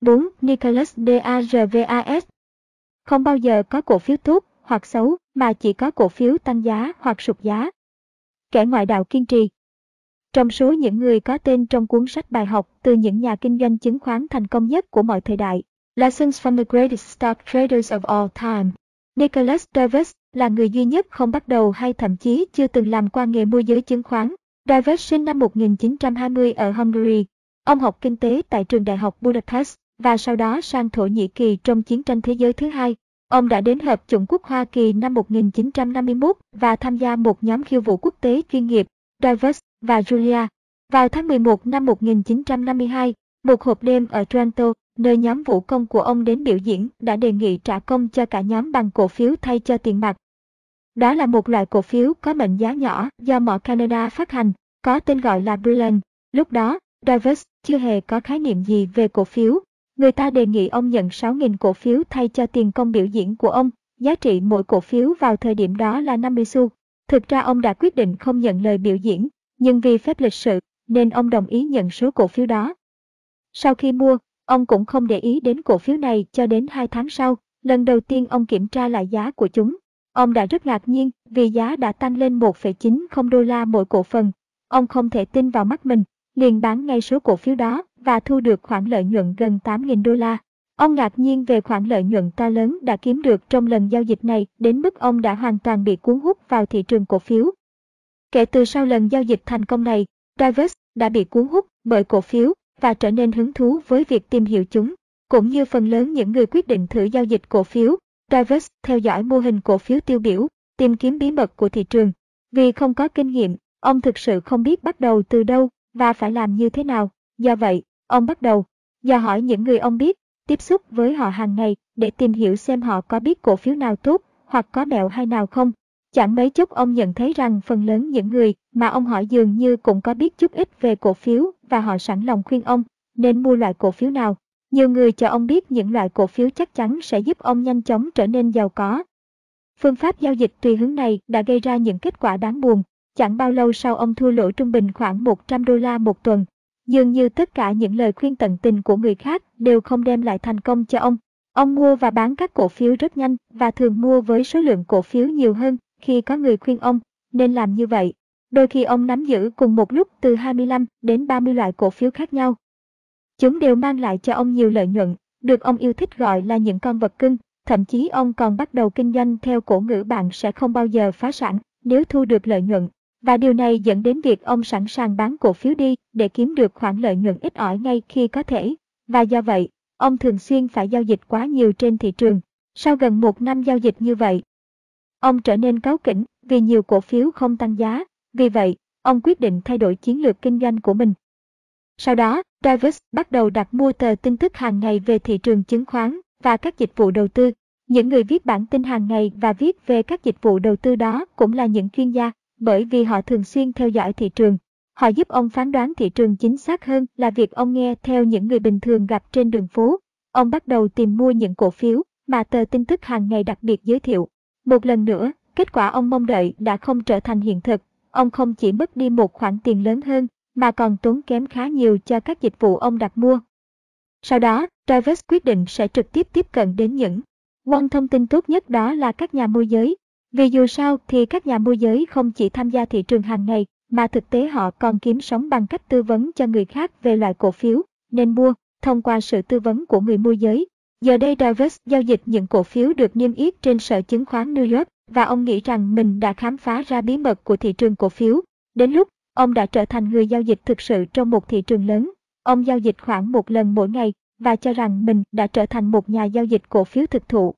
4. Nicholas DARVAS Không bao giờ có cổ phiếu tốt hoặc xấu mà chỉ có cổ phiếu tăng giá hoặc sụt giá. Kẻ ngoại đạo kiên trì Trong số những người có tên trong cuốn sách bài học từ những nhà kinh doanh chứng khoán thành công nhất của mọi thời đại, Lessons from the Greatest Stock Traders of All Time, Nicholas Davis là người duy nhất không bắt đầu hay thậm chí chưa từng làm qua nghề môi giới chứng khoán. Davis sinh năm 1920 ở Hungary. Ông học kinh tế tại trường đại học Budapest và sau đó sang Thổ Nhĩ Kỳ trong chiến tranh thế giới thứ hai. Ông đã đến Hợp chủng quốc Hoa Kỳ năm 1951 và tham gia một nhóm khiêu vũ quốc tế chuyên nghiệp, divers và Julia. Vào tháng 11 năm 1952, một hộp đêm ở Toronto, nơi nhóm vũ công của ông đến biểu diễn, đã đề nghị trả công cho cả nhóm bằng cổ phiếu thay cho tiền mặt. Đó là một loại cổ phiếu có mệnh giá nhỏ do mỏ Canada phát hành, có tên gọi là Brilliant. Lúc đó, Davis chưa hề có khái niệm gì về cổ phiếu. Người ta đề nghị ông nhận 6.000 cổ phiếu thay cho tiền công biểu diễn của ông. Giá trị mỗi cổ phiếu vào thời điểm đó là 50 xu. Thực ra ông đã quyết định không nhận lời biểu diễn, nhưng vì phép lịch sự, nên ông đồng ý nhận số cổ phiếu đó. Sau khi mua, ông cũng không để ý đến cổ phiếu này cho đến 2 tháng sau, lần đầu tiên ông kiểm tra lại giá của chúng. Ông đã rất ngạc nhiên vì giá đã tăng lên 1,90 đô la mỗi cổ phần. Ông không thể tin vào mắt mình, liền bán ngay số cổ phiếu đó và thu được khoản lợi nhuận gần 8.000 đô la. Ông ngạc nhiên về khoản lợi nhuận to lớn đã kiếm được trong lần giao dịch này đến mức ông đã hoàn toàn bị cuốn hút vào thị trường cổ phiếu. Kể từ sau lần giao dịch thành công này, Davis đã bị cuốn hút bởi cổ phiếu và trở nên hứng thú với việc tìm hiểu chúng. Cũng như phần lớn những người quyết định thử giao dịch cổ phiếu, Davis theo dõi mô hình cổ phiếu tiêu biểu, tìm kiếm bí mật của thị trường. Vì không có kinh nghiệm, ông thực sự không biết bắt đầu từ đâu và phải làm như thế nào. Do vậy, ông bắt đầu do hỏi những người ông biết, tiếp xúc với họ hàng ngày để tìm hiểu xem họ có biết cổ phiếu nào tốt hoặc có mẹo hay nào không. Chẳng mấy chốc ông nhận thấy rằng phần lớn những người mà ông hỏi dường như cũng có biết chút ít về cổ phiếu và họ sẵn lòng khuyên ông nên mua loại cổ phiếu nào. Nhiều người cho ông biết những loại cổ phiếu chắc chắn sẽ giúp ông nhanh chóng trở nên giàu có. Phương pháp giao dịch tùy hướng này đã gây ra những kết quả đáng buồn. Chẳng bao lâu sau ông thua lỗ trung bình khoảng 100 đô la một tuần. Dường như tất cả những lời khuyên tận tình của người khác đều không đem lại thành công cho ông. Ông mua và bán các cổ phiếu rất nhanh và thường mua với số lượng cổ phiếu nhiều hơn khi có người khuyên ông nên làm như vậy. Đôi khi ông nắm giữ cùng một lúc từ 25 đến 30 loại cổ phiếu khác nhau. Chúng đều mang lại cho ông nhiều lợi nhuận, được ông yêu thích gọi là những con vật cưng. Thậm chí ông còn bắt đầu kinh doanh theo cổ ngữ bạn sẽ không bao giờ phá sản nếu thu được lợi nhuận. Và điều này dẫn đến việc ông sẵn sàng bán cổ phiếu đi để kiếm được khoản lợi nhuận ít ỏi ngay khi có thể. Và do vậy, ông thường xuyên phải giao dịch quá nhiều trên thị trường. Sau gần một năm giao dịch như vậy, Ông trở nên cáu kỉnh vì nhiều cổ phiếu không tăng giá, vì vậy, ông quyết định thay đổi chiến lược kinh doanh của mình. Sau đó, Davis bắt đầu đặt mua tờ tin tức hàng ngày về thị trường chứng khoán và các dịch vụ đầu tư. Những người viết bản tin hàng ngày và viết về các dịch vụ đầu tư đó cũng là những chuyên gia, bởi vì họ thường xuyên theo dõi thị trường. Họ giúp ông phán đoán thị trường chính xác hơn là việc ông nghe theo những người bình thường gặp trên đường phố. Ông bắt đầu tìm mua những cổ phiếu mà tờ tin tức hàng ngày đặc biệt giới thiệu. Một lần nữa, kết quả ông mong đợi đã không trở thành hiện thực. Ông không chỉ mất đi một khoản tiền lớn hơn, mà còn tốn kém khá nhiều cho các dịch vụ ông đặt mua. Sau đó, Travis quyết định sẽ trực tiếp tiếp cận đến những quan thông tin tốt nhất đó là các nhà môi giới. Vì dù sao thì các nhà môi giới không chỉ tham gia thị trường hàng ngày, mà thực tế họ còn kiếm sống bằng cách tư vấn cho người khác về loại cổ phiếu nên mua thông qua sự tư vấn của người môi giới. Giờ đây Davis giao dịch những cổ phiếu được niêm yết trên sở chứng khoán New York và ông nghĩ rằng mình đã khám phá ra bí mật của thị trường cổ phiếu. Đến lúc, ông đã trở thành người giao dịch thực sự trong một thị trường lớn. Ông giao dịch khoảng một lần mỗi ngày và cho rằng mình đã trở thành một nhà giao dịch cổ phiếu thực thụ.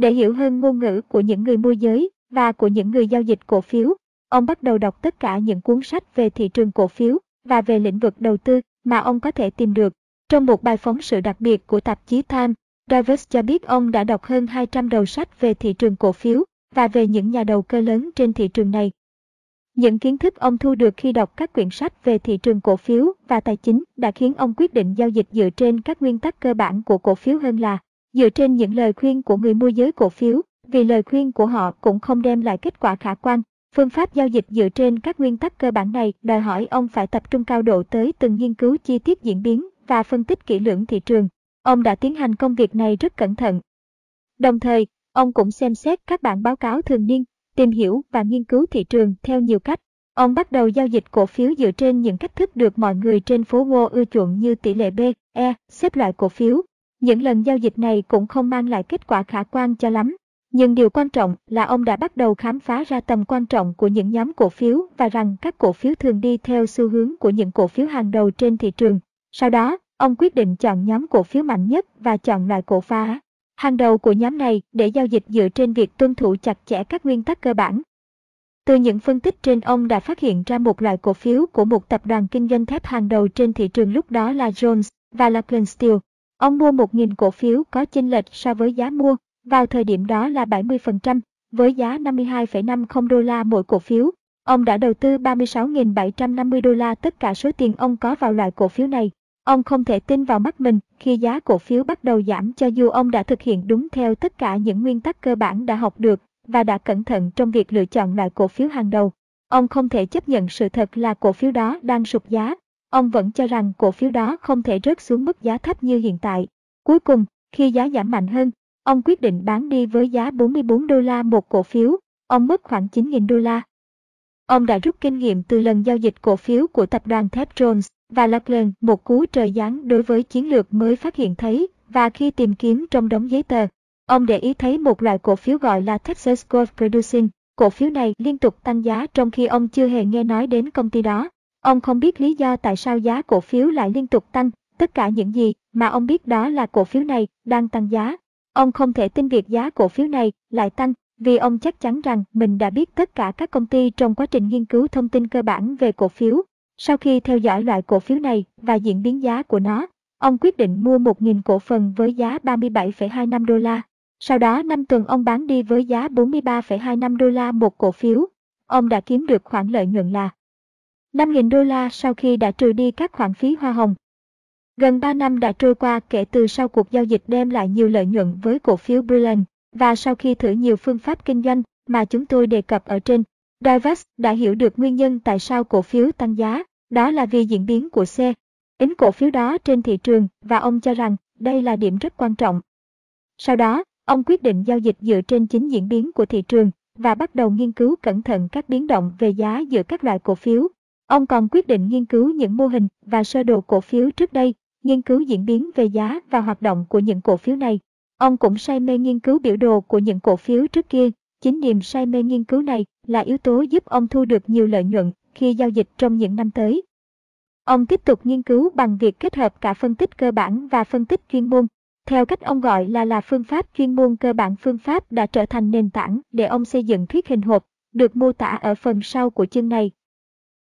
Để hiểu hơn ngôn ngữ của những người môi giới và của những người giao dịch cổ phiếu, ông bắt đầu đọc tất cả những cuốn sách về thị trường cổ phiếu và về lĩnh vực đầu tư mà ông có thể tìm được. Trong một bài phóng sự đặc biệt của tạp chí Time, Davis cho biết ông đã đọc hơn 200 đầu sách về thị trường cổ phiếu và về những nhà đầu cơ lớn trên thị trường này. Những kiến thức ông thu được khi đọc các quyển sách về thị trường cổ phiếu và tài chính đã khiến ông quyết định giao dịch dựa trên các nguyên tắc cơ bản của cổ phiếu hơn là dựa trên những lời khuyên của người môi giới cổ phiếu, vì lời khuyên của họ cũng không đem lại kết quả khả quan. Phương pháp giao dịch dựa trên các nguyên tắc cơ bản này đòi hỏi ông phải tập trung cao độ tới từng nghiên cứu chi tiết diễn biến và phân tích kỹ lưỡng thị trường. Ông đã tiến hành công việc này rất cẩn thận. Đồng thời, ông cũng xem xét các bản báo cáo thường niên, tìm hiểu và nghiên cứu thị trường theo nhiều cách. Ông bắt đầu giao dịch cổ phiếu dựa trên những cách thức được mọi người trên phố Wall ưa chuộng như tỷ lệ B, E, xếp loại cổ phiếu. Những lần giao dịch này cũng không mang lại kết quả khả quan cho lắm. Nhưng điều quan trọng là ông đã bắt đầu khám phá ra tầm quan trọng của những nhóm cổ phiếu và rằng các cổ phiếu thường đi theo xu hướng của những cổ phiếu hàng đầu trên thị trường. Sau đó, ông quyết định chọn nhóm cổ phiếu mạnh nhất và chọn loại cổ phá hàng đầu của nhóm này để giao dịch dựa trên việc tuân thủ chặt chẽ các nguyên tắc cơ bản. Từ những phân tích trên ông đã phát hiện ra một loại cổ phiếu của một tập đoàn kinh doanh thép hàng đầu trên thị trường lúc đó là Jones và Lakeland Steel. Ông mua 1.000 cổ phiếu có chênh lệch so với giá mua, vào thời điểm đó là 70%, với giá 52,50 đô la mỗi cổ phiếu. Ông đã đầu tư 36.750 đô la tất cả số tiền ông có vào loại cổ phiếu này. Ông không thể tin vào mắt mình khi giá cổ phiếu bắt đầu giảm cho dù ông đã thực hiện đúng theo tất cả những nguyên tắc cơ bản đã học được và đã cẩn thận trong việc lựa chọn loại cổ phiếu hàng đầu. Ông không thể chấp nhận sự thật là cổ phiếu đó đang sụt giá. Ông vẫn cho rằng cổ phiếu đó không thể rớt xuống mức giá thấp như hiện tại. Cuối cùng, khi giá giảm mạnh hơn, ông quyết định bán đi với giá 44 đô la một cổ phiếu, ông mất khoảng 9.000 đô la. Ông đã rút kinh nghiệm từ lần giao dịch cổ phiếu của tập đoàn thép Jones và Lachlan một cú trời giáng đối với chiến lược mới phát hiện thấy và khi tìm kiếm trong đống giấy tờ. Ông để ý thấy một loại cổ phiếu gọi là Texas Gold Producing. Cổ phiếu này liên tục tăng giá trong khi ông chưa hề nghe nói đến công ty đó. Ông không biết lý do tại sao giá cổ phiếu lại liên tục tăng, tất cả những gì mà ông biết đó là cổ phiếu này đang tăng giá. Ông không thể tin việc giá cổ phiếu này lại tăng vì ông chắc chắn rằng mình đã biết tất cả các công ty trong quá trình nghiên cứu thông tin cơ bản về cổ phiếu sau khi theo dõi loại cổ phiếu này và diễn biến giá của nó, ông quyết định mua 1.000 cổ phần với giá 37,25 đô la. Sau đó 5 tuần ông bán đi với giá 43,25 đô la một cổ phiếu. Ông đã kiếm được khoản lợi nhuận là 5.000 đô la sau khi đã trừ đi các khoản phí hoa hồng. Gần 3 năm đã trôi qua kể từ sau cuộc giao dịch đem lại nhiều lợi nhuận với cổ phiếu Brilliant, và sau khi thử nhiều phương pháp kinh doanh mà chúng tôi đề cập ở trên, Divest đã hiểu được nguyên nhân tại sao cổ phiếu tăng giá. Đó là vì diễn biến của C. Ính cổ phiếu đó trên thị trường và ông cho rằng đây là điểm rất quan trọng. Sau đó, ông quyết định giao dịch dựa trên chính diễn biến của thị trường và bắt đầu nghiên cứu cẩn thận các biến động về giá giữa các loại cổ phiếu. Ông còn quyết định nghiên cứu những mô hình và sơ đồ cổ phiếu trước đây, nghiên cứu diễn biến về giá và hoạt động của những cổ phiếu này. Ông cũng say mê nghiên cứu biểu đồ của những cổ phiếu trước kia. Chính niềm say mê nghiên cứu này là yếu tố giúp ông thu được nhiều lợi nhuận khi giao dịch trong những năm tới. Ông tiếp tục nghiên cứu bằng việc kết hợp cả phân tích cơ bản và phân tích chuyên môn. Theo cách ông gọi là là phương pháp chuyên môn cơ bản phương pháp đã trở thành nền tảng để ông xây dựng thuyết hình hộp, được mô tả ở phần sau của chương này.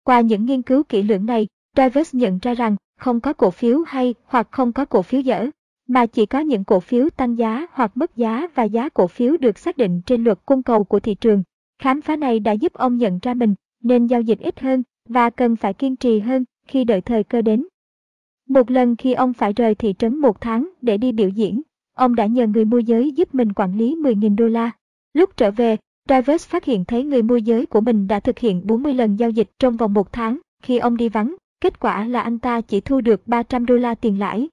Qua những nghiên cứu kỹ lưỡng này, Travers nhận ra rằng không có cổ phiếu hay hoặc không có cổ phiếu dở, mà chỉ có những cổ phiếu tăng giá hoặc mất giá và giá cổ phiếu được xác định trên luật cung cầu của thị trường. Khám phá này đã giúp ông nhận ra mình nên giao dịch ít hơn và cần phải kiên trì hơn khi đợi thời cơ đến. Một lần khi ông phải rời thị trấn một tháng để đi biểu diễn, ông đã nhờ người môi giới giúp mình quản lý 10.000 đô la. Lúc trở về, Divers phát hiện thấy người môi giới của mình đã thực hiện 40 lần giao dịch trong vòng một tháng khi ông đi vắng. Kết quả là anh ta chỉ thu được 300 đô la tiền lãi.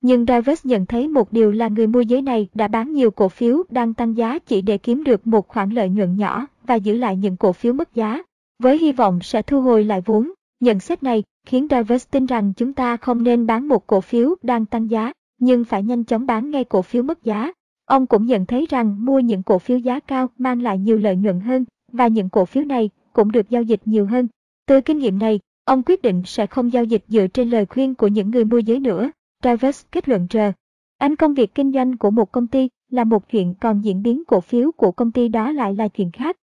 Nhưng Divers nhận thấy một điều là người môi giới này đã bán nhiều cổ phiếu đang tăng giá chỉ để kiếm được một khoản lợi nhuận nhỏ và giữ lại những cổ phiếu mất giá, với hy vọng sẽ thu hồi lại vốn. Nhận xét này khiến Divers tin rằng chúng ta không nên bán một cổ phiếu đang tăng giá, nhưng phải nhanh chóng bán ngay cổ phiếu mất giá. Ông cũng nhận thấy rằng mua những cổ phiếu giá cao mang lại nhiều lợi nhuận hơn và những cổ phiếu này cũng được giao dịch nhiều hơn. Từ kinh nghiệm này, ông quyết định sẽ không giao dịch dựa trên lời khuyên của những người môi giới nữa. Travis kết luận R. Anh công việc kinh doanh của một công ty là một chuyện còn diễn biến cổ phiếu của công ty đó lại là chuyện khác.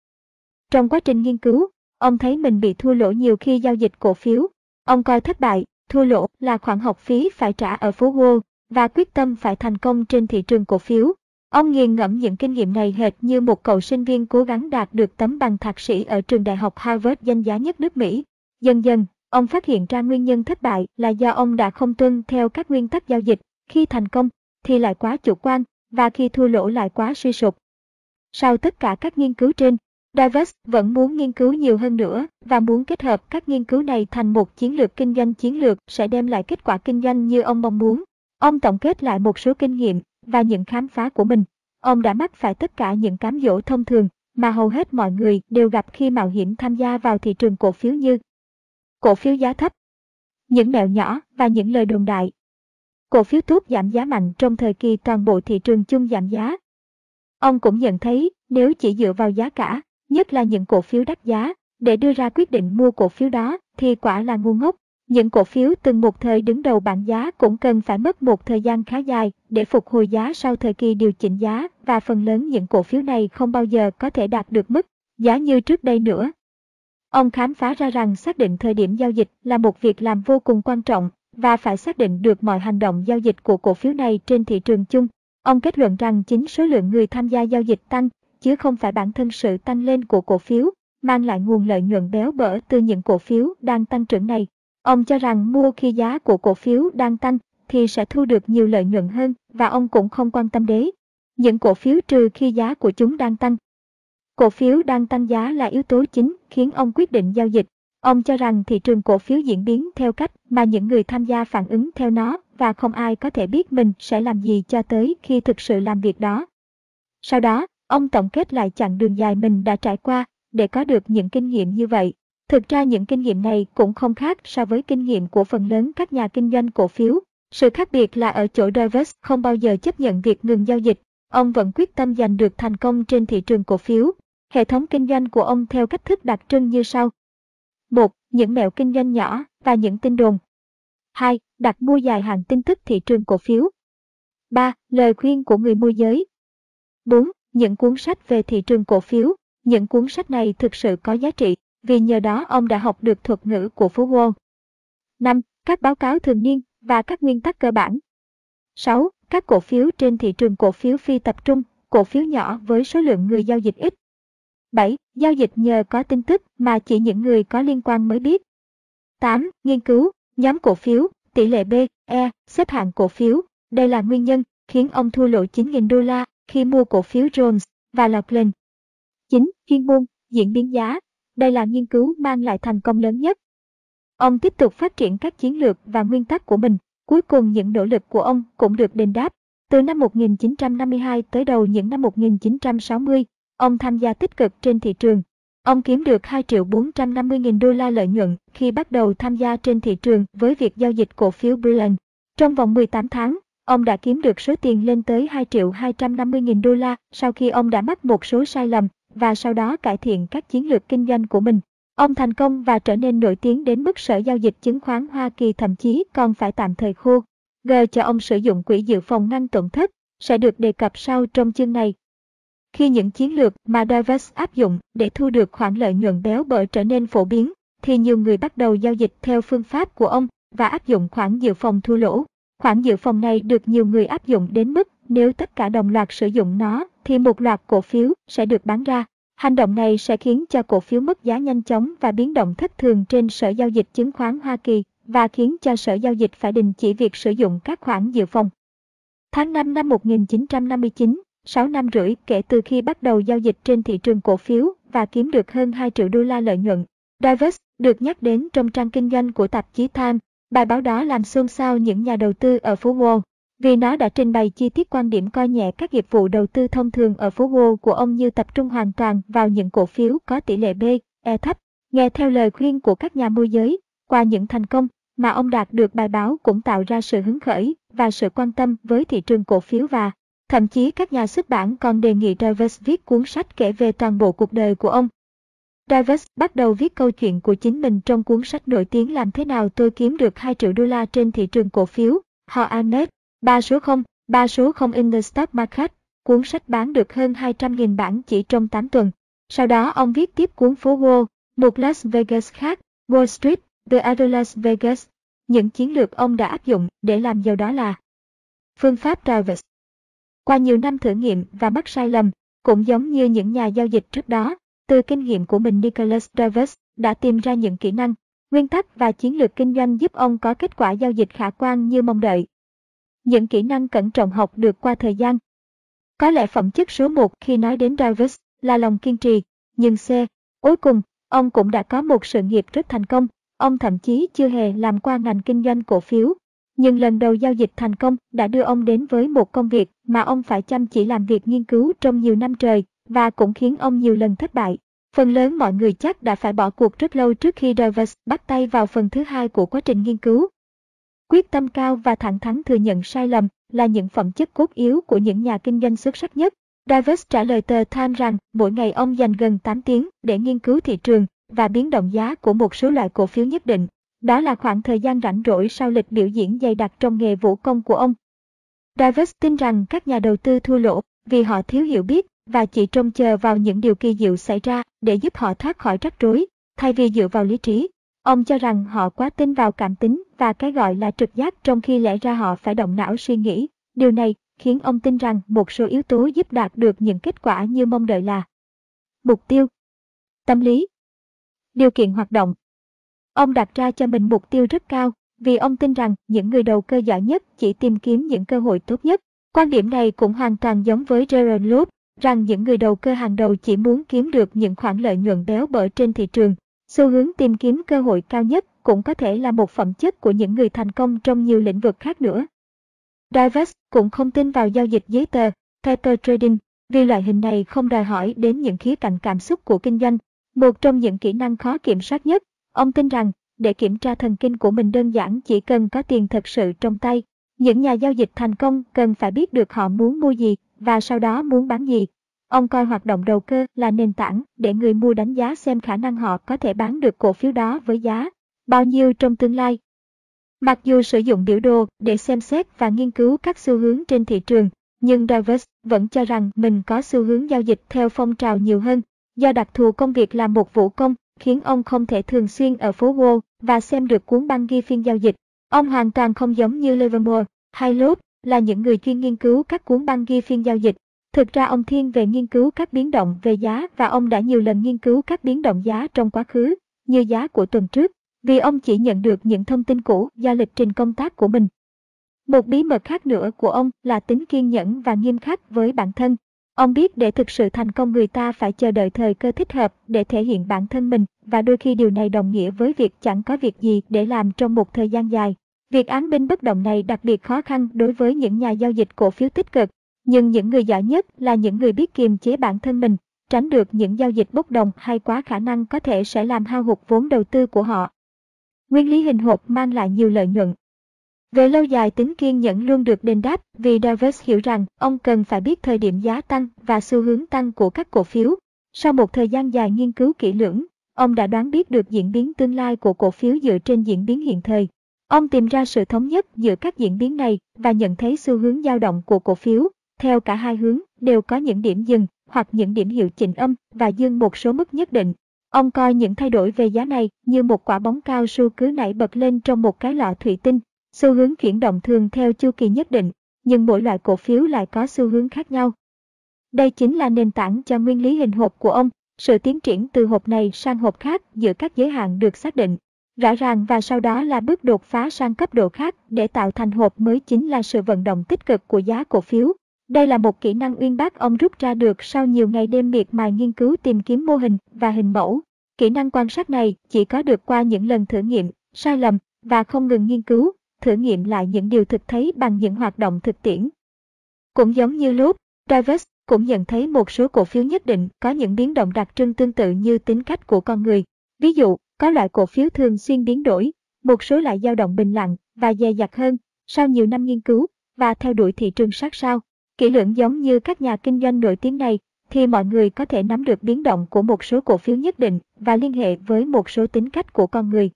Trong quá trình nghiên cứu, ông thấy mình bị thua lỗ nhiều khi giao dịch cổ phiếu. Ông coi thất bại, thua lỗ là khoản học phí phải trả ở phố Wall và quyết tâm phải thành công trên thị trường cổ phiếu. Ông nghiền ngẫm những kinh nghiệm này hệt như một cậu sinh viên cố gắng đạt được tấm bằng thạc sĩ ở trường đại học Harvard danh giá nhất nước Mỹ. Dần dần, Ông phát hiện ra nguyên nhân thất bại là do ông đã không tuân theo các nguyên tắc giao dịch, khi thành công thì lại quá chủ quan và khi thua lỗ lại quá suy sụp. Sau tất cả các nghiên cứu trên, Davis vẫn muốn nghiên cứu nhiều hơn nữa và muốn kết hợp các nghiên cứu này thành một chiến lược kinh doanh chiến lược sẽ đem lại kết quả kinh doanh như ông mong muốn. Ông tổng kết lại một số kinh nghiệm và những khám phá của mình. Ông đã mắc phải tất cả những cám dỗ thông thường mà hầu hết mọi người đều gặp khi mạo hiểm tham gia vào thị trường cổ phiếu như cổ phiếu giá thấp, những mẹo nhỏ và những lời đồn đại. Cổ phiếu thuốc giảm giá mạnh trong thời kỳ toàn bộ thị trường chung giảm giá. Ông cũng nhận thấy nếu chỉ dựa vào giá cả, nhất là những cổ phiếu đắt giá, để đưa ra quyết định mua cổ phiếu đó thì quả là ngu ngốc. Những cổ phiếu từng một thời đứng đầu bảng giá cũng cần phải mất một thời gian khá dài để phục hồi giá sau thời kỳ điều chỉnh giá và phần lớn những cổ phiếu này không bao giờ có thể đạt được mức giá như trước đây nữa. Ông khám phá ra rằng xác định thời điểm giao dịch là một việc làm vô cùng quan trọng và phải xác định được mọi hành động giao dịch của cổ phiếu này trên thị trường chung. Ông kết luận rằng chính số lượng người tham gia giao dịch tăng, chứ không phải bản thân sự tăng lên của cổ phiếu, mang lại nguồn lợi nhuận béo bở từ những cổ phiếu đang tăng trưởng này. Ông cho rằng mua khi giá của cổ phiếu đang tăng thì sẽ thu được nhiều lợi nhuận hơn và ông cũng không quan tâm đến những cổ phiếu trừ khi giá của chúng đang tăng. Cổ phiếu đang tăng giá là yếu tố chính khiến ông quyết định giao dịch. Ông cho rằng thị trường cổ phiếu diễn biến theo cách mà những người tham gia phản ứng theo nó và không ai có thể biết mình sẽ làm gì cho tới khi thực sự làm việc đó. Sau đó, ông tổng kết lại chặng đường dài mình đã trải qua để có được những kinh nghiệm như vậy. Thực ra những kinh nghiệm này cũng không khác so với kinh nghiệm của phần lớn các nhà kinh doanh cổ phiếu. Sự khác biệt là ở chỗ Davis không bao giờ chấp nhận việc ngừng giao dịch. Ông vẫn quyết tâm giành được thành công trên thị trường cổ phiếu. Hệ thống kinh doanh của ông theo cách thức đặc trưng như sau. 1. Những mẹo kinh doanh nhỏ và những tin đồn. 2. Đặt mua dài hạn tin tức thị trường cổ phiếu. 3. Lời khuyên của người môi giới. 4. Những cuốn sách về thị trường cổ phiếu. Những cuốn sách này thực sự có giá trị vì nhờ đó ông đã học được thuật ngữ của phố Wall. 5. Các báo cáo thường niên và các nguyên tắc cơ bản. 6. Các cổ phiếu trên thị trường cổ phiếu phi tập trung, cổ phiếu nhỏ với số lượng người giao dịch ít. 7. Giao dịch nhờ có tin tức mà chỉ những người có liên quan mới biết. 8. Nghiên cứu, nhóm cổ phiếu, tỷ lệ B, E, xếp hạng cổ phiếu. Đây là nguyên nhân khiến ông thua lỗ 9.000 đô la khi mua cổ phiếu Jones và Lockland. 9. Chuyên môn, diễn biến giá, đây là nghiên cứu mang lại thành công lớn nhất. Ông tiếp tục phát triển các chiến lược và nguyên tắc của mình. Cuối cùng những nỗ lực của ông cũng được đền đáp. Từ năm 1952 tới đầu những năm 1960, ông tham gia tích cực trên thị trường. Ông kiếm được 2 triệu 450 nghìn đô la lợi nhuận khi bắt đầu tham gia trên thị trường với việc giao dịch cổ phiếu Brilliant. Trong vòng 18 tháng, ông đã kiếm được số tiền lên tới 2 triệu 250 nghìn đô la sau khi ông đã mắc một số sai lầm và sau đó cải thiện các chiến lược kinh doanh của mình. Ông thành công và trở nên nổi tiếng đến mức Sở Giao dịch Chứng khoán Hoa Kỳ thậm chí còn phải tạm thời khô. G cho ông sử dụng quỹ dự phòng ngăn tổn thất sẽ được đề cập sau trong chương này. Khi những chiến lược mà Davis áp dụng để thu được khoản lợi nhuận béo bở trở nên phổ biến, thì nhiều người bắt đầu giao dịch theo phương pháp của ông và áp dụng khoản dự phòng thua lỗ. Khoản dự phòng này được nhiều người áp dụng đến mức nếu tất cả đồng loạt sử dụng nó thì một loạt cổ phiếu sẽ được bán ra. Hành động này sẽ khiến cho cổ phiếu mất giá nhanh chóng và biến động thất thường trên Sở Giao dịch Chứng khoán Hoa Kỳ và khiến cho Sở Giao dịch phải đình chỉ việc sử dụng các khoản dự phòng. Tháng 5 năm 1959, 6 năm rưỡi kể từ khi bắt đầu giao dịch trên thị trường cổ phiếu và kiếm được hơn 2 triệu đô la lợi nhuận. Davis được nhắc đến trong trang kinh doanh của tạp chí Time. Bài báo đó làm xôn xao những nhà đầu tư ở phố Wall vì nó đã trình bày chi tiết quan điểm coi nhẹ các nghiệp vụ đầu tư thông thường ở phố Wall của ông như tập trung hoàn toàn vào những cổ phiếu có tỷ lệ B, E thấp. Nghe theo lời khuyên của các nhà môi giới, qua những thành công mà ông đạt được bài báo cũng tạo ra sự hứng khởi và sự quan tâm với thị trường cổ phiếu và thậm chí các nhà xuất bản còn đề nghị Davis viết cuốn sách kể về toàn bộ cuộc đời của ông. Davis bắt đầu viết câu chuyện của chính mình trong cuốn sách nổi tiếng làm thế nào tôi kiếm được 2 triệu đô la trên thị trường cổ phiếu, How I Made Ba số 0, ba số 0 in the stock market, cuốn sách bán được hơn 200.000 bản chỉ trong 8 tuần. Sau đó ông viết tiếp cuốn phố Wall, một Las Vegas khác, Wall Street, The Other Las Vegas. Những chiến lược ông đã áp dụng để làm giàu đó là Phương pháp Travis. Qua nhiều năm thử nghiệm và mắc sai lầm, cũng giống như những nhà giao dịch trước đó, từ kinh nghiệm của mình Nicholas Travis đã tìm ra những kỹ năng, nguyên tắc và chiến lược kinh doanh giúp ông có kết quả giao dịch khả quan như mong đợi. Những kỹ năng cẩn trọng học được qua thời gian. Có lẽ phẩm chất số 1 khi nói đến Davis là lòng kiên trì, nhưng C, cuối cùng, ông cũng đã có một sự nghiệp rất thành công. Ông thậm chí chưa hề làm qua ngành kinh doanh cổ phiếu. Nhưng lần đầu giao dịch thành công đã đưa ông đến với một công việc mà ông phải chăm chỉ làm việc nghiên cứu trong nhiều năm trời và cũng khiến ông nhiều lần thất bại. Phần lớn mọi người chắc đã phải bỏ cuộc rất lâu trước khi Davis bắt tay vào phần thứ hai của quá trình nghiên cứu. Quyết tâm cao và thẳng thắn thừa nhận sai lầm là những phẩm chất cốt yếu của những nhà kinh doanh xuất sắc nhất. Davis trả lời tờ Time rằng mỗi ngày ông dành gần 8 tiếng để nghiên cứu thị trường và biến động giá của một số loại cổ phiếu nhất định. Đó là khoảng thời gian rảnh rỗi sau lịch biểu diễn dày đặc trong nghề vũ công của ông. Davis tin rằng các nhà đầu tư thua lỗ vì họ thiếu hiểu biết và chỉ trông chờ vào những điều kỳ diệu xảy ra để giúp họ thoát khỏi rắc rối, thay vì dựa vào lý trí. Ông cho rằng họ quá tin vào cảm tính và cái gọi là trực giác trong khi lẽ ra họ phải động não suy nghĩ. Điều này khiến ông tin rằng một số yếu tố giúp đạt được những kết quả như mong đợi là mục tiêu, tâm lý, điều kiện hoạt động. Ông đặt ra cho mình mục tiêu rất cao vì ông tin rằng những người đầu cơ giỏi nhất chỉ tìm kiếm những cơ hội tốt nhất. Quan điểm này cũng hoàn toàn giống với Gerald Loeb rằng những người đầu cơ hàng đầu chỉ muốn kiếm được những khoản lợi nhuận béo bở trên thị trường. Xu hướng tìm kiếm cơ hội cao nhất cũng có thể là một phẩm chất của những người thành công trong nhiều lĩnh vực khác nữa. Davis cũng không tin vào giao dịch giấy tờ, paper trading, vì loại hình này không đòi hỏi đến những khía cạnh cảm xúc của kinh doanh. Một trong những kỹ năng khó kiểm soát nhất, ông tin rằng để kiểm tra thần kinh của mình đơn giản chỉ cần có tiền thật sự trong tay. Những nhà giao dịch thành công cần phải biết được họ muốn mua gì và sau đó muốn bán gì. Ông coi hoạt động đầu cơ là nền tảng để người mua đánh giá xem khả năng họ có thể bán được cổ phiếu đó với giá bao nhiêu trong tương lai. Mặc dù sử dụng biểu đồ để xem xét và nghiên cứu các xu hướng trên thị trường, nhưng Divers vẫn cho rằng mình có xu hướng giao dịch theo phong trào nhiều hơn. Do đặc thù công việc là một vũ công, khiến ông không thể thường xuyên ở phố Wall và xem được cuốn băng ghi phiên giao dịch. Ông hoàn toàn không giống như Livermore hay Lốt là những người chuyên nghiên cứu các cuốn băng ghi phiên giao dịch. Thực ra ông thiên về nghiên cứu các biến động về giá và ông đã nhiều lần nghiên cứu các biến động giá trong quá khứ, như giá của tuần trước, vì ông chỉ nhận được những thông tin cũ do lịch trình công tác của mình. Một bí mật khác nữa của ông là tính kiên nhẫn và nghiêm khắc với bản thân. Ông biết để thực sự thành công người ta phải chờ đợi thời cơ thích hợp để thể hiện bản thân mình và đôi khi điều này đồng nghĩa với việc chẳng có việc gì để làm trong một thời gian dài. Việc án binh bất động này đặc biệt khó khăn đối với những nhà giao dịch cổ phiếu tích cực, nhưng những người giỏi nhất là những người biết kiềm chế bản thân mình, tránh được những giao dịch bốc đồng hay quá khả năng có thể sẽ làm hao hụt vốn đầu tư của họ. Nguyên lý hình hộp mang lại nhiều lợi nhuận. Về lâu dài tính kiên nhẫn luôn được đền đáp vì Davis hiểu rằng ông cần phải biết thời điểm giá tăng và xu hướng tăng của các cổ phiếu. Sau một thời gian dài nghiên cứu kỹ lưỡng, ông đã đoán biết được diễn biến tương lai của cổ phiếu dựa trên diễn biến hiện thời. Ông tìm ra sự thống nhất giữa các diễn biến này và nhận thấy xu hướng dao động của cổ phiếu, theo cả hai hướng, đều có những điểm dừng hoặc những điểm hiệu chỉnh âm và dương một số mức nhất định. Ông coi những thay đổi về giá này như một quả bóng cao su cứ nảy bật lên trong một cái lọ thủy tinh. Xu hướng chuyển động thường theo chu kỳ nhất định, nhưng mỗi loại cổ phiếu lại có xu hướng khác nhau. Đây chính là nền tảng cho nguyên lý hình hộp của ông, sự tiến triển từ hộp này sang hộp khác giữa các giới hạn được xác định. Rõ ràng và sau đó là bước đột phá sang cấp độ khác để tạo thành hộp mới chính là sự vận động tích cực của giá cổ phiếu. Đây là một kỹ năng uyên bác ông rút ra được sau nhiều ngày đêm miệt mài nghiên cứu tìm kiếm mô hình và hình mẫu. Kỹ năng quan sát này chỉ có được qua những lần thử nghiệm, sai lầm và không ngừng nghiên cứu, thử nghiệm lại những điều thực thấy bằng những hoạt động thực tiễn. Cũng giống như lúc, Davis cũng nhận thấy một số cổ phiếu nhất định có những biến động đặc trưng tương tự như tính cách của con người. Ví dụ, có loại cổ phiếu thường xuyên biến đổi, một số lại dao động bình lặng và dè dặt hơn sau nhiều năm nghiên cứu và theo đuổi thị trường sát sao. Kỹ lưỡng giống như các nhà kinh doanh nổi tiếng này, thì mọi người có thể nắm được biến động của một số cổ phiếu nhất định và liên hệ với một số tính cách của con người.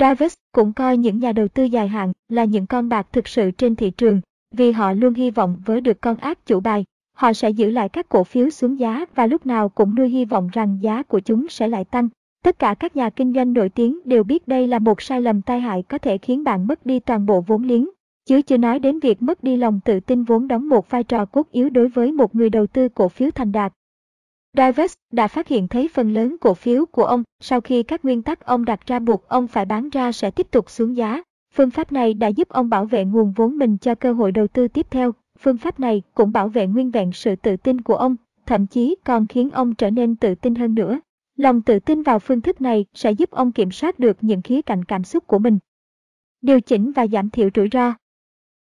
Davis cũng coi những nhà đầu tư dài hạn là những con bạc thực sự trên thị trường, vì họ luôn hy vọng với được con ác chủ bài. Họ sẽ giữ lại các cổ phiếu xuống giá và lúc nào cũng nuôi hy vọng rằng giá của chúng sẽ lại tăng. Tất cả các nhà kinh doanh nổi tiếng đều biết đây là một sai lầm tai hại có thể khiến bạn mất đi toàn bộ vốn liếng chứ chưa nói đến việc mất đi lòng tự tin vốn đóng một vai trò cốt yếu đối với một người đầu tư cổ phiếu thành đạt. Davis đã phát hiện thấy phần lớn cổ phiếu của ông sau khi các nguyên tắc ông đặt ra buộc ông phải bán ra sẽ tiếp tục xuống giá. Phương pháp này đã giúp ông bảo vệ nguồn vốn mình cho cơ hội đầu tư tiếp theo. Phương pháp này cũng bảo vệ nguyên vẹn sự tự tin của ông, thậm chí còn khiến ông trở nên tự tin hơn nữa. Lòng tự tin vào phương thức này sẽ giúp ông kiểm soát được những khía cạnh cảm xúc của mình. điều chỉnh và giảm thiểu rủi ro.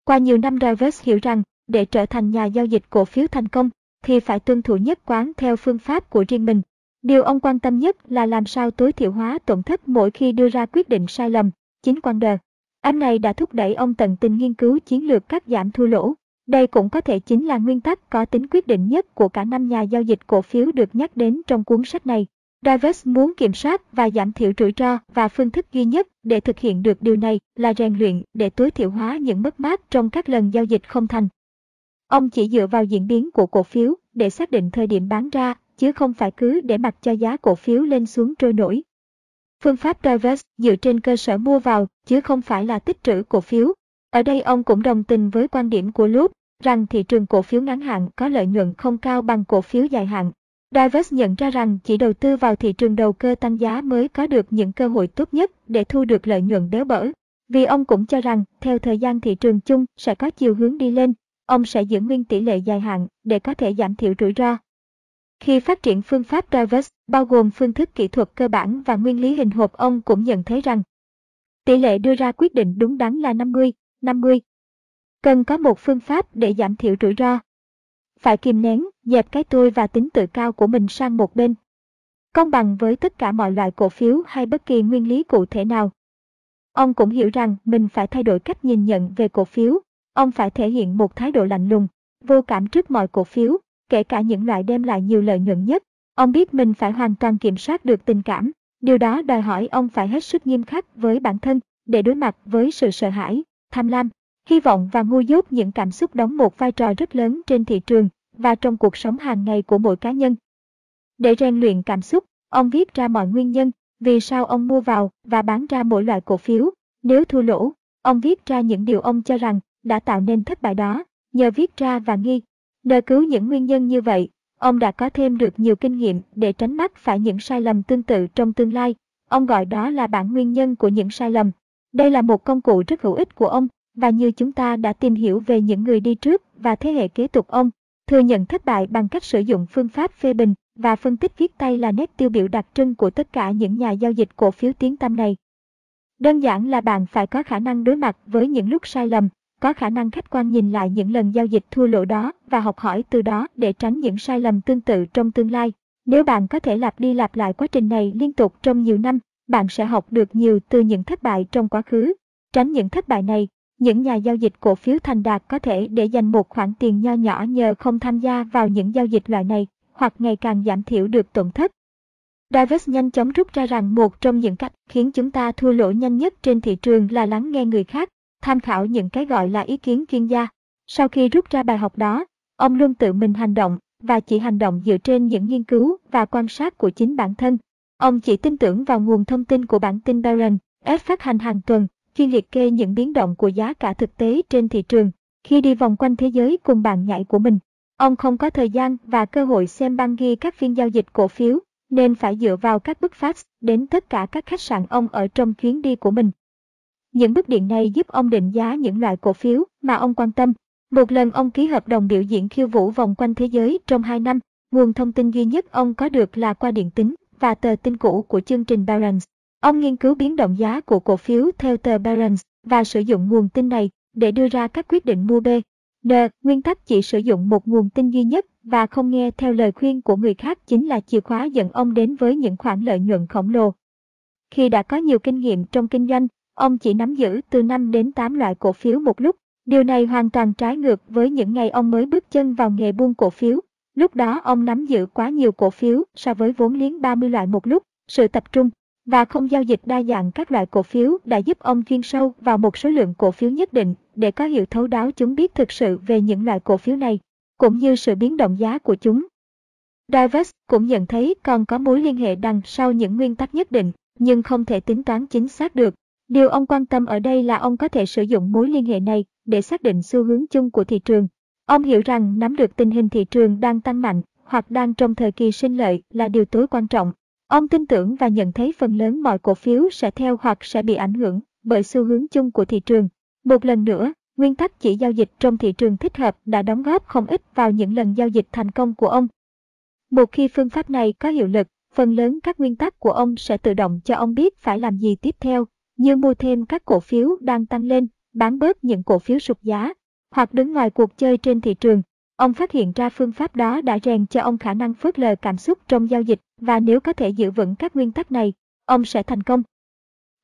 Qua nhiều năm Rivers hiểu rằng, để trở thành nhà giao dịch cổ phiếu thành công, thì phải tuân thủ nhất quán theo phương pháp của riêng mình. Điều ông quan tâm nhất là làm sao tối thiểu hóa tổn thất mỗi khi đưa ra quyết định sai lầm. Chính quan đời. Anh này đã thúc đẩy ông tận tình nghiên cứu chiến lược cắt giảm thua lỗ. Đây cũng có thể chính là nguyên tắc có tính quyết định nhất của cả năm nhà giao dịch cổ phiếu được nhắc đến trong cuốn sách này. Davis muốn kiểm soát và giảm thiểu rủi ro và phương thức duy nhất để thực hiện được điều này là rèn luyện để tối thiểu hóa những mất mát trong các lần giao dịch không thành. Ông chỉ dựa vào diễn biến của cổ phiếu để xác định thời điểm bán ra, chứ không phải cứ để mặc cho giá cổ phiếu lên xuống trôi nổi. Phương pháp Davis dựa trên cơ sở mua vào, chứ không phải là tích trữ cổ phiếu. Ở đây ông cũng đồng tình với quan điểm của Loop, rằng thị trường cổ phiếu ngắn hạn có lợi nhuận không cao bằng cổ phiếu dài hạn. Divers nhận ra rằng chỉ đầu tư vào thị trường đầu cơ tăng giá mới có được những cơ hội tốt nhất để thu được lợi nhuận béo bở. Vì ông cũng cho rằng, theo thời gian thị trường chung sẽ có chiều hướng đi lên, ông sẽ giữ nguyên tỷ lệ dài hạn để có thể giảm thiểu rủi ro. Khi phát triển phương pháp Divers, bao gồm phương thức kỹ thuật cơ bản và nguyên lý hình hộp ông cũng nhận thấy rằng tỷ lệ đưa ra quyết định đúng đắn là 50, 50. Cần có một phương pháp để giảm thiểu rủi ro. Phải kìm nén, dẹp cái tôi và tính tự cao của mình sang một bên. Công bằng với tất cả mọi loại cổ phiếu hay bất kỳ nguyên lý cụ thể nào. Ông cũng hiểu rằng mình phải thay đổi cách nhìn nhận về cổ phiếu. Ông phải thể hiện một thái độ lạnh lùng, vô cảm trước mọi cổ phiếu, kể cả những loại đem lại nhiều lợi nhuận nhất. Ông biết mình phải hoàn toàn kiểm soát được tình cảm. Điều đó đòi hỏi ông phải hết sức nghiêm khắc với bản thân để đối mặt với sự sợ hãi, tham lam, hy vọng và ngu dốt những cảm xúc đóng một vai trò rất lớn trên thị trường và trong cuộc sống hàng ngày của mỗi cá nhân. Để rèn luyện cảm xúc, ông viết ra mọi nguyên nhân vì sao ông mua vào và bán ra mỗi loại cổ phiếu. Nếu thua lỗ, ông viết ra những điều ông cho rằng đã tạo nên thất bại đó, nhờ viết ra và nghi. Nhờ cứu những nguyên nhân như vậy, ông đã có thêm được nhiều kinh nghiệm để tránh mắc phải những sai lầm tương tự trong tương lai. Ông gọi đó là bản nguyên nhân của những sai lầm. Đây là một công cụ rất hữu ích của ông và như chúng ta đã tìm hiểu về những người đi trước và thế hệ kế tục ông, thừa nhận thất bại bằng cách sử dụng phương pháp phê bình và phân tích viết tay là nét tiêu biểu đặc trưng của tất cả những nhà giao dịch cổ phiếu tiếng tăm này. Đơn giản là bạn phải có khả năng đối mặt với những lúc sai lầm, có khả năng khách quan nhìn lại những lần giao dịch thua lỗ đó và học hỏi từ đó để tránh những sai lầm tương tự trong tương lai. Nếu bạn có thể lặp đi lặp lại quá trình này liên tục trong nhiều năm, bạn sẽ học được nhiều từ những thất bại trong quá khứ. Tránh những thất bại này, những nhà giao dịch cổ phiếu thành đạt có thể để dành một khoản tiền nho nhỏ nhờ không tham gia vào những giao dịch loại này, hoặc ngày càng giảm thiểu được tổn thất. Davis nhanh chóng rút ra rằng một trong những cách khiến chúng ta thua lỗ nhanh nhất trên thị trường là lắng nghe người khác, tham khảo những cái gọi là ý kiến chuyên gia. Sau khi rút ra bài học đó, ông luôn tự mình hành động và chỉ hành động dựa trên những nghiên cứu và quan sát của chính bản thân. Ông chỉ tin tưởng vào nguồn thông tin của bản tin Barron, F phát hành hàng tuần chuyên liệt kê những biến động của giá cả thực tế trên thị trường khi đi vòng quanh thế giới cùng bạn nhảy của mình. Ông không có thời gian và cơ hội xem băng ghi các phiên giao dịch cổ phiếu, nên phải dựa vào các bức fax đến tất cả các khách sạn ông ở trong chuyến đi của mình. Những bức điện này giúp ông định giá những loại cổ phiếu mà ông quan tâm. Một lần ông ký hợp đồng biểu diễn khiêu vũ vòng quanh thế giới trong 2 năm, nguồn thông tin duy nhất ông có được là qua điện tính và tờ tin cũ của chương trình Barron's. Ông nghiên cứu biến động giá của cổ phiếu theo tờ Barron's và sử dụng nguồn tin này để đưa ra các quyết định mua B. N. Nguyên tắc chỉ sử dụng một nguồn tin duy nhất và không nghe theo lời khuyên của người khác chính là chìa khóa dẫn ông đến với những khoản lợi nhuận khổng lồ. Khi đã có nhiều kinh nghiệm trong kinh doanh, ông chỉ nắm giữ từ 5 đến 8 loại cổ phiếu một lúc. Điều này hoàn toàn trái ngược với những ngày ông mới bước chân vào nghề buôn cổ phiếu. Lúc đó ông nắm giữ quá nhiều cổ phiếu so với vốn liếng 30 loại một lúc. Sự tập trung và không giao dịch đa dạng các loại cổ phiếu đã giúp ông chuyên sâu vào một số lượng cổ phiếu nhất định để có hiểu thấu đáo chúng biết thực sự về những loại cổ phiếu này, cũng như sự biến động giá của chúng. Divers cũng nhận thấy còn có mối liên hệ đằng sau những nguyên tắc nhất định, nhưng không thể tính toán chính xác được. Điều ông quan tâm ở đây là ông có thể sử dụng mối liên hệ này để xác định xu hướng chung của thị trường. Ông hiểu rằng nắm được tình hình thị trường đang tăng mạnh hoặc đang trong thời kỳ sinh lợi là điều tối quan trọng Ông tin tưởng và nhận thấy phần lớn mọi cổ phiếu sẽ theo hoặc sẽ bị ảnh hưởng bởi xu hướng chung của thị trường. Một lần nữa, nguyên tắc chỉ giao dịch trong thị trường thích hợp đã đóng góp không ít vào những lần giao dịch thành công của ông. Một khi phương pháp này có hiệu lực, phần lớn các nguyên tắc của ông sẽ tự động cho ông biết phải làm gì tiếp theo. như mua thêm các cổ phiếu đang tăng lên, bán bớt những cổ phiếu sụt giá, hoặc đứng ngoài cuộc chơi trên thị trường. Ông phát hiện ra phương pháp đó đã rèn cho ông khả năng phớt lờ cảm xúc trong giao dịch và nếu có thể giữ vững các nguyên tắc này, ông sẽ thành công.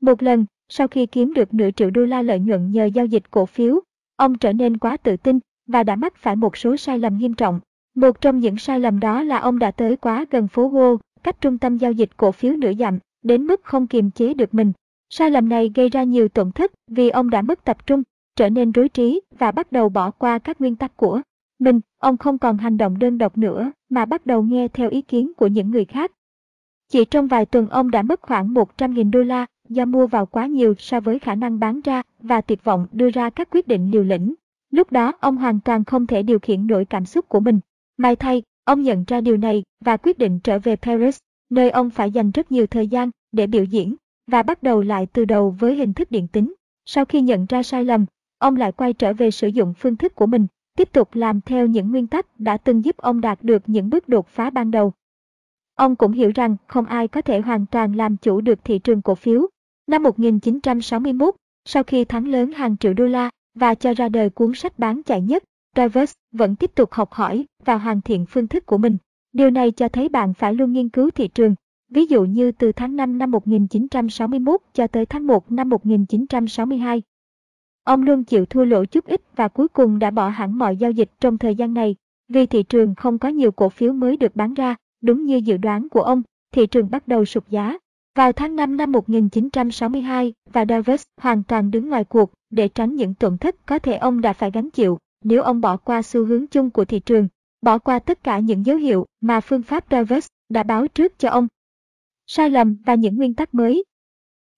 Một lần, sau khi kiếm được nửa triệu đô la lợi nhuận nhờ giao dịch cổ phiếu, ông trở nên quá tự tin và đã mắc phải một số sai lầm nghiêm trọng. Một trong những sai lầm đó là ông đã tới quá gần phố Wall, cách trung tâm giao dịch cổ phiếu nửa dặm, đến mức không kiềm chế được mình. Sai lầm này gây ra nhiều tổn thất vì ông đã mất tập trung, trở nên rối trí và bắt đầu bỏ qua các nguyên tắc của mình. Ông không còn hành động đơn độc nữa mà bắt đầu nghe theo ý kiến của những người khác. Chỉ trong vài tuần ông đã mất khoảng 100.000 đô la do mua vào quá nhiều so với khả năng bán ra và tuyệt vọng đưa ra các quyết định liều lĩnh. Lúc đó ông hoàn toàn không thể điều khiển nổi cảm xúc của mình. May thay, ông nhận ra điều này và quyết định trở về Paris, nơi ông phải dành rất nhiều thời gian để biểu diễn và bắt đầu lại từ đầu với hình thức điện tính. Sau khi nhận ra sai lầm, ông lại quay trở về sử dụng phương thức của mình, tiếp tục làm theo những nguyên tắc đã từng giúp ông đạt được những bước đột phá ban đầu. Ông cũng hiểu rằng không ai có thể hoàn toàn làm chủ được thị trường cổ phiếu. Năm 1961, sau khi thắng lớn hàng triệu đô la và cho ra đời cuốn sách bán chạy nhất, Travers vẫn tiếp tục học hỏi và hoàn thiện phương thức của mình. Điều này cho thấy bạn phải luôn nghiên cứu thị trường. Ví dụ như từ tháng 5 năm 1961 cho tới tháng 1 năm 1962. Ông luôn chịu thua lỗ chút ít và cuối cùng đã bỏ hẳn mọi giao dịch trong thời gian này, vì thị trường không có nhiều cổ phiếu mới được bán ra, đúng như dự đoán của ông, thị trường bắt đầu sụt giá. Vào tháng 5 năm 1962, và Davis hoàn toàn đứng ngoài cuộc để tránh những tổn thất có thể ông đã phải gánh chịu nếu ông bỏ qua xu hướng chung của thị trường, bỏ qua tất cả những dấu hiệu mà phương pháp Davis đã báo trước cho ông. Sai lầm và những nguyên tắc mới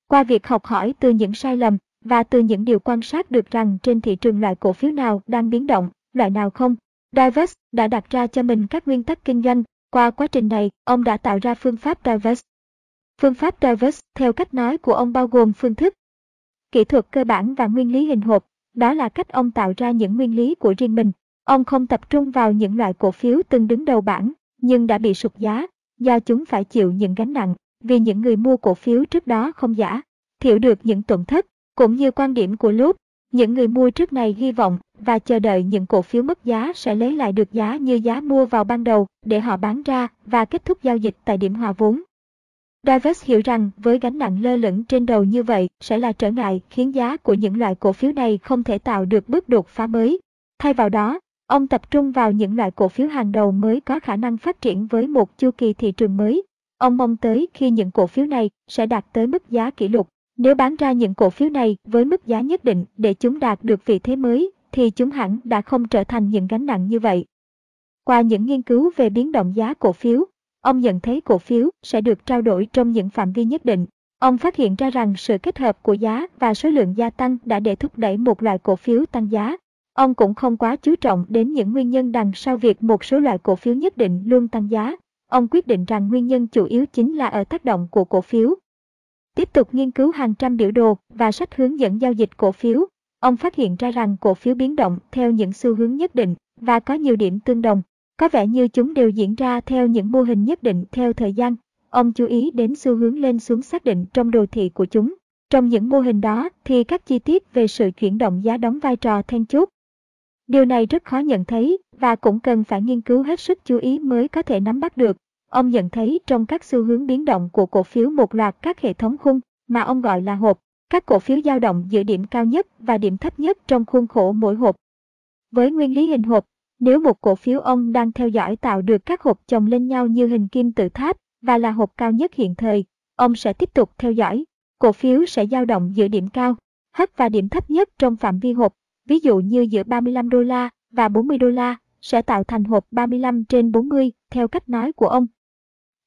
Qua việc học hỏi từ những sai lầm và từ những điều quan sát được rằng trên thị trường loại cổ phiếu nào đang biến động, loại nào không, Divest đã đặt ra cho mình các nguyên tắc kinh doanh. Qua quá trình này, ông đã tạo ra phương pháp Divest. Phương pháp Divest theo cách nói của ông bao gồm phương thức, kỹ thuật cơ bản và nguyên lý hình hộp, đó là cách ông tạo ra những nguyên lý của riêng mình. Ông không tập trung vào những loại cổ phiếu từng đứng đầu bảng, nhưng đã bị sụt giá, do chúng phải chịu những gánh nặng, vì những người mua cổ phiếu trước đó không giả, thiểu được những tổn thất, cũng như quan điểm của Loop. Những người mua trước này hy vọng và chờ đợi những cổ phiếu mất giá sẽ lấy lại được giá như giá mua vào ban đầu để họ bán ra và kết thúc giao dịch tại điểm hòa vốn. Davis hiểu rằng với gánh nặng lơ lửng trên đầu như vậy sẽ là trở ngại khiến giá của những loại cổ phiếu này không thể tạo được bước đột phá mới. Thay vào đó, ông tập trung vào những loại cổ phiếu hàng đầu mới có khả năng phát triển với một chu kỳ thị trường mới. Ông mong tới khi những cổ phiếu này sẽ đạt tới mức giá kỷ lục. Nếu bán ra những cổ phiếu này với mức giá nhất định để chúng đạt được vị thế mới, thì chúng hẳn đã không trở thành những gánh nặng như vậy. Qua những nghiên cứu về biến động giá cổ phiếu, ông nhận thấy cổ phiếu sẽ được trao đổi trong những phạm vi nhất định. Ông phát hiện ra rằng sự kết hợp của giá và số lượng gia tăng đã để thúc đẩy một loại cổ phiếu tăng giá. Ông cũng không quá chú trọng đến những nguyên nhân đằng sau việc một số loại cổ phiếu nhất định luôn tăng giá. Ông quyết định rằng nguyên nhân chủ yếu chính là ở tác động của cổ phiếu. Tiếp tục nghiên cứu hàng trăm biểu đồ và sách hướng dẫn giao dịch cổ phiếu, ông phát hiện ra rằng cổ phiếu biến động theo những xu hướng nhất định và có nhiều điểm tương đồng. Có vẻ như chúng đều diễn ra theo những mô hình nhất định theo thời gian. Ông chú ý đến xu hướng lên xuống xác định trong đồ thị của chúng. Trong những mô hình đó thì các chi tiết về sự chuyển động giá đóng vai trò then chốt. Điều này rất khó nhận thấy và cũng cần phải nghiên cứu hết sức chú ý mới có thể nắm bắt được. Ông nhận thấy trong các xu hướng biến động của cổ phiếu một loạt các hệ thống khung mà ông gọi là hộp. Các cổ phiếu dao động giữa điểm cao nhất và điểm thấp nhất trong khuôn khổ mỗi hộp. Với nguyên lý hình hộp, nếu một cổ phiếu ông đang theo dõi tạo được các hộp chồng lên nhau như hình kim tự tháp và là hộp cao nhất hiện thời, ông sẽ tiếp tục theo dõi. Cổ phiếu sẽ dao động giữa điểm cao, hất và điểm thấp nhất trong phạm vi hộp, ví dụ như giữa 35 đô la và 40 đô la, sẽ tạo thành hộp 35 trên 40 theo cách nói của ông.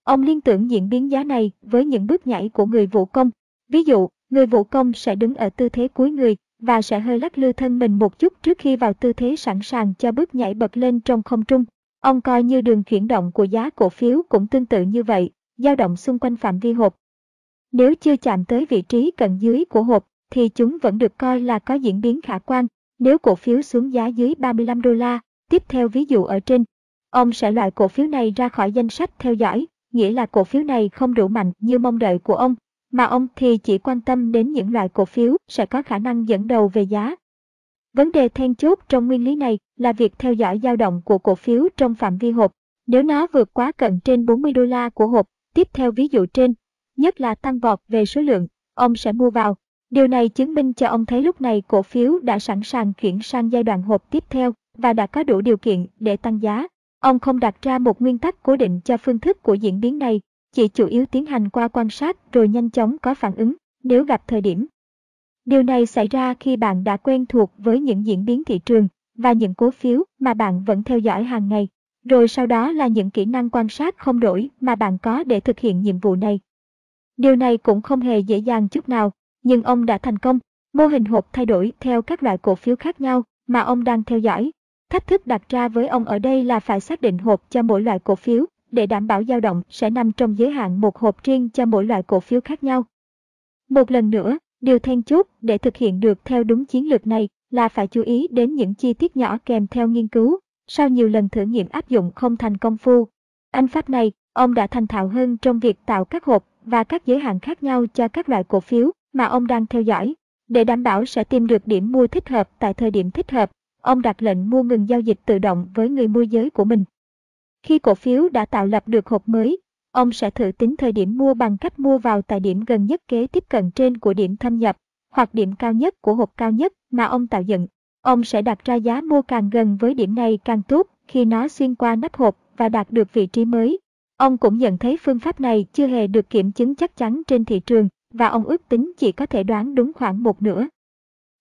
Ông liên tưởng diễn biến giá này với những bước nhảy của người vũ công. Ví dụ, người vũ công sẽ đứng ở tư thế cuối người và sẽ hơi lắc lư thân mình một chút trước khi vào tư thế sẵn sàng cho bước nhảy bật lên trong không trung. Ông coi như đường chuyển động của giá cổ phiếu cũng tương tự như vậy, dao động xung quanh phạm vi hộp. Nếu chưa chạm tới vị trí cận dưới của hộp, thì chúng vẫn được coi là có diễn biến khả quan. Nếu cổ phiếu xuống giá dưới 35 đô la, tiếp theo ví dụ ở trên, ông sẽ loại cổ phiếu này ra khỏi danh sách theo dõi, nghĩa là cổ phiếu này không đủ mạnh như mong đợi của ông mà ông thì chỉ quan tâm đến những loại cổ phiếu sẽ có khả năng dẫn đầu về giá. Vấn đề then chốt trong nguyên lý này là việc theo dõi dao động của cổ phiếu trong phạm vi hộp. Nếu nó vượt quá cận trên 40 đô la của hộp, tiếp theo ví dụ trên, nhất là tăng vọt về số lượng, ông sẽ mua vào. Điều này chứng minh cho ông thấy lúc này cổ phiếu đã sẵn sàng chuyển sang giai đoạn hộp tiếp theo và đã có đủ điều kiện để tăng giá. Ông không đặt ra một nguyên tắc cố định cho phương thức của diễn biến này, chỉ chủ yếu tiến hành qua quan sát rồi nhanh chóng có phản ứng nếu gặp thời điểm. Điều này xảy ra khi bạn đã quen thuộc với những diễn biến thị trường và những cổ phiếu mà bạn vẫn theo dõi hàng ngày. Rồi sau đó là những kỹ năng quan sát không đổi mà bạn có để thực hiện nhiệm vụ này. Điều này cũng không hề dễ dàng chút nào, nhưng ông đã thành công. Mô hình hộp thay đổi theo các loại cổ phiếu khác nhau mà ông đang theo dõi. Thách thức đặt ra với ông ở đây là phải xác định hộp cho mỗi loại cổ phiếu để đảm bảo dao động sẽ nằm trong giới hạn một hộp riêng cho mỗi loại cổ phiếu khác nhau. Một lần nữa, điều then chốt để thực hiện được theo đúng chiến lược này là phải chú ý đến những chi tiết nhỏ kèm theo nghiên cứu. Sau nhiều lần thử nghiệm áp dụng không thành công phu, anh pháp này, ông đã thành thạo hơn trong việc tạo các hộp và các giới hạn khác nhau cho các loại cổ phiếu mà ông đang theo dõi. Để đảm bảo sẽ tìm được điểm mua thích hợp tại thời điểm thích hợp, ông đặt lệnh mua ngừng giao dịch tự động với người môi giới của mình. Khi cổ phiếu đã tạo lập được hộp mới, ông sẽ thử tính thời điểm mua bằng cách mua vào tại điểm gần nhất kế tiếp cận trên của điểm thâm nhập, hoặc điểm cao nhất của hộp cao nhất mà ông tạo dựng. Ông sẽ đặt ra giá mua càng gần với điểm này càng tốt khi nó xuyên qua nắp hộp và đạt được vị trí mới. Ông cũng nhận thấy phương pháp này chưa hề được kiểm chứng chắc chắn trên thị trường và ông ước tính chỉ có thể đoán đúng khoảng một nửa.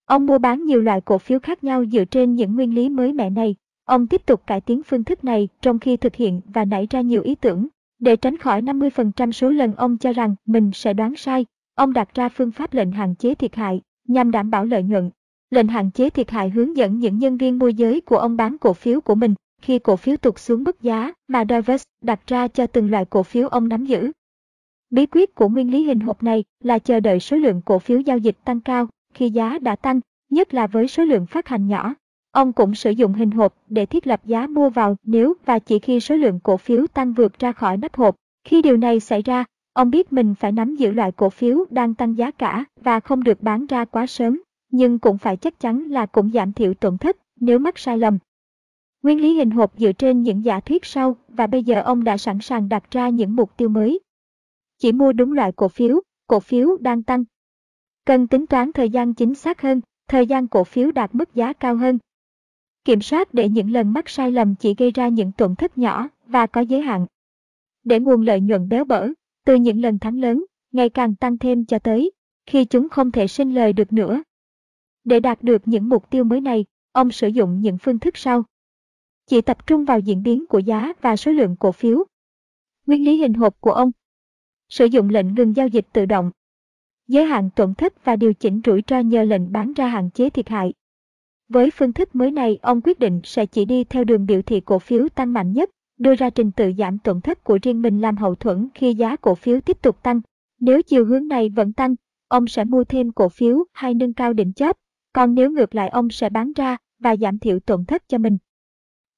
Ông mua bán nhiều loại cổ phiếu khác nhau dựa trên những nguyên lý mới mẻ này. Ông tiếp tục cải tiến phương thức này trong khi thực hiện và nảy ra nhiều ý tưởng. Để tránh khỏi 50% số lần ông cho rằng mình sẽ đoán sai, ông đặt ra phương pháp lệnh hạn chế thiệt hại nhằm đảm bảo lợi nhuận. Lệnh hạn chế thiệt hại hướng dẫn những nhân viên môi giới của ông bán cổ phiếu của mình khi cổ phiếu tụt xuống mức giá mà Divers đặt ra cho từng loại cổ phiếu ông nắm giữ. Bí quyết của nguyên lý hình hộp này là chờ đợi số lượng cổ phiếu giao dịch tăng cao khi giá đã tăng, nhất là với số lượng phát hành nhỏ. Ông cũng sử dụng hình hộp để thiết lập giá mua vào nếu và chỉ khi số lượng cổ phiếu tăng vượt ra khỏi nắp hộp. Khi điều này xảy ra, ông biết mình phải nắm giữ loại cổ phiếu đang tăng giá cả và không được bán ra quá sớm, nhưng cũng phải chắc chắn là cũng giảm thiểu tổn thất nếu mắc sai lầm. Nguyên lý hình hộp dựa trên những giả thuyết sau và bây giờ ông đã sẵn sàng đặt ra những mục tiêu mới. Chỉ mua đúng loại cổ phiếu, cổ phiếu đang tăng. Cần tính toán thời gian chính xác hơn, thời gian cổ phiếu đạt mức giá cao hơn. Kiểm soát để những lần mắc sai lầm chỉ gây ra những tổn thất nhỏ và có giới hạn. Để nguồn lợi nhuận béo bở, từ những lần thắng lớn, ngày càng tăng thêm cho tới khi chúng không thể sinh lời được nữa. Để đạt được những mục tiêu mới này, ông sử dụng những phương thức sau. Chỉ tập trung vào diễn biến của giá và số lượng cổ phiếu. Nguyên lý hình hộp của ông Sử dụng lệnh ngừng giao dịch tự động. Giới hạn tổn thất và điều chỉnh rủi ro nhờ lệnh bán ra hạn chế thiệt hại. Với phương thức mới này, ông quyết định sẽ chỉ đi theo đường biểu thị cổ phiếu tăng mạnh nhất, đưa ra trình tự giảm tổn thất của riêng mình làm hậu thuẫn khi giá cổ phiếu tiếp tục tăng. Nếu chiều hướng này vẫn tăng, ông sẽ mua thêm cổ phiếu hay nâng cao đỉnh chóp, còn nếu ngược lại ông sẽ bán ra và giảm thiểu tổn thất cho mình.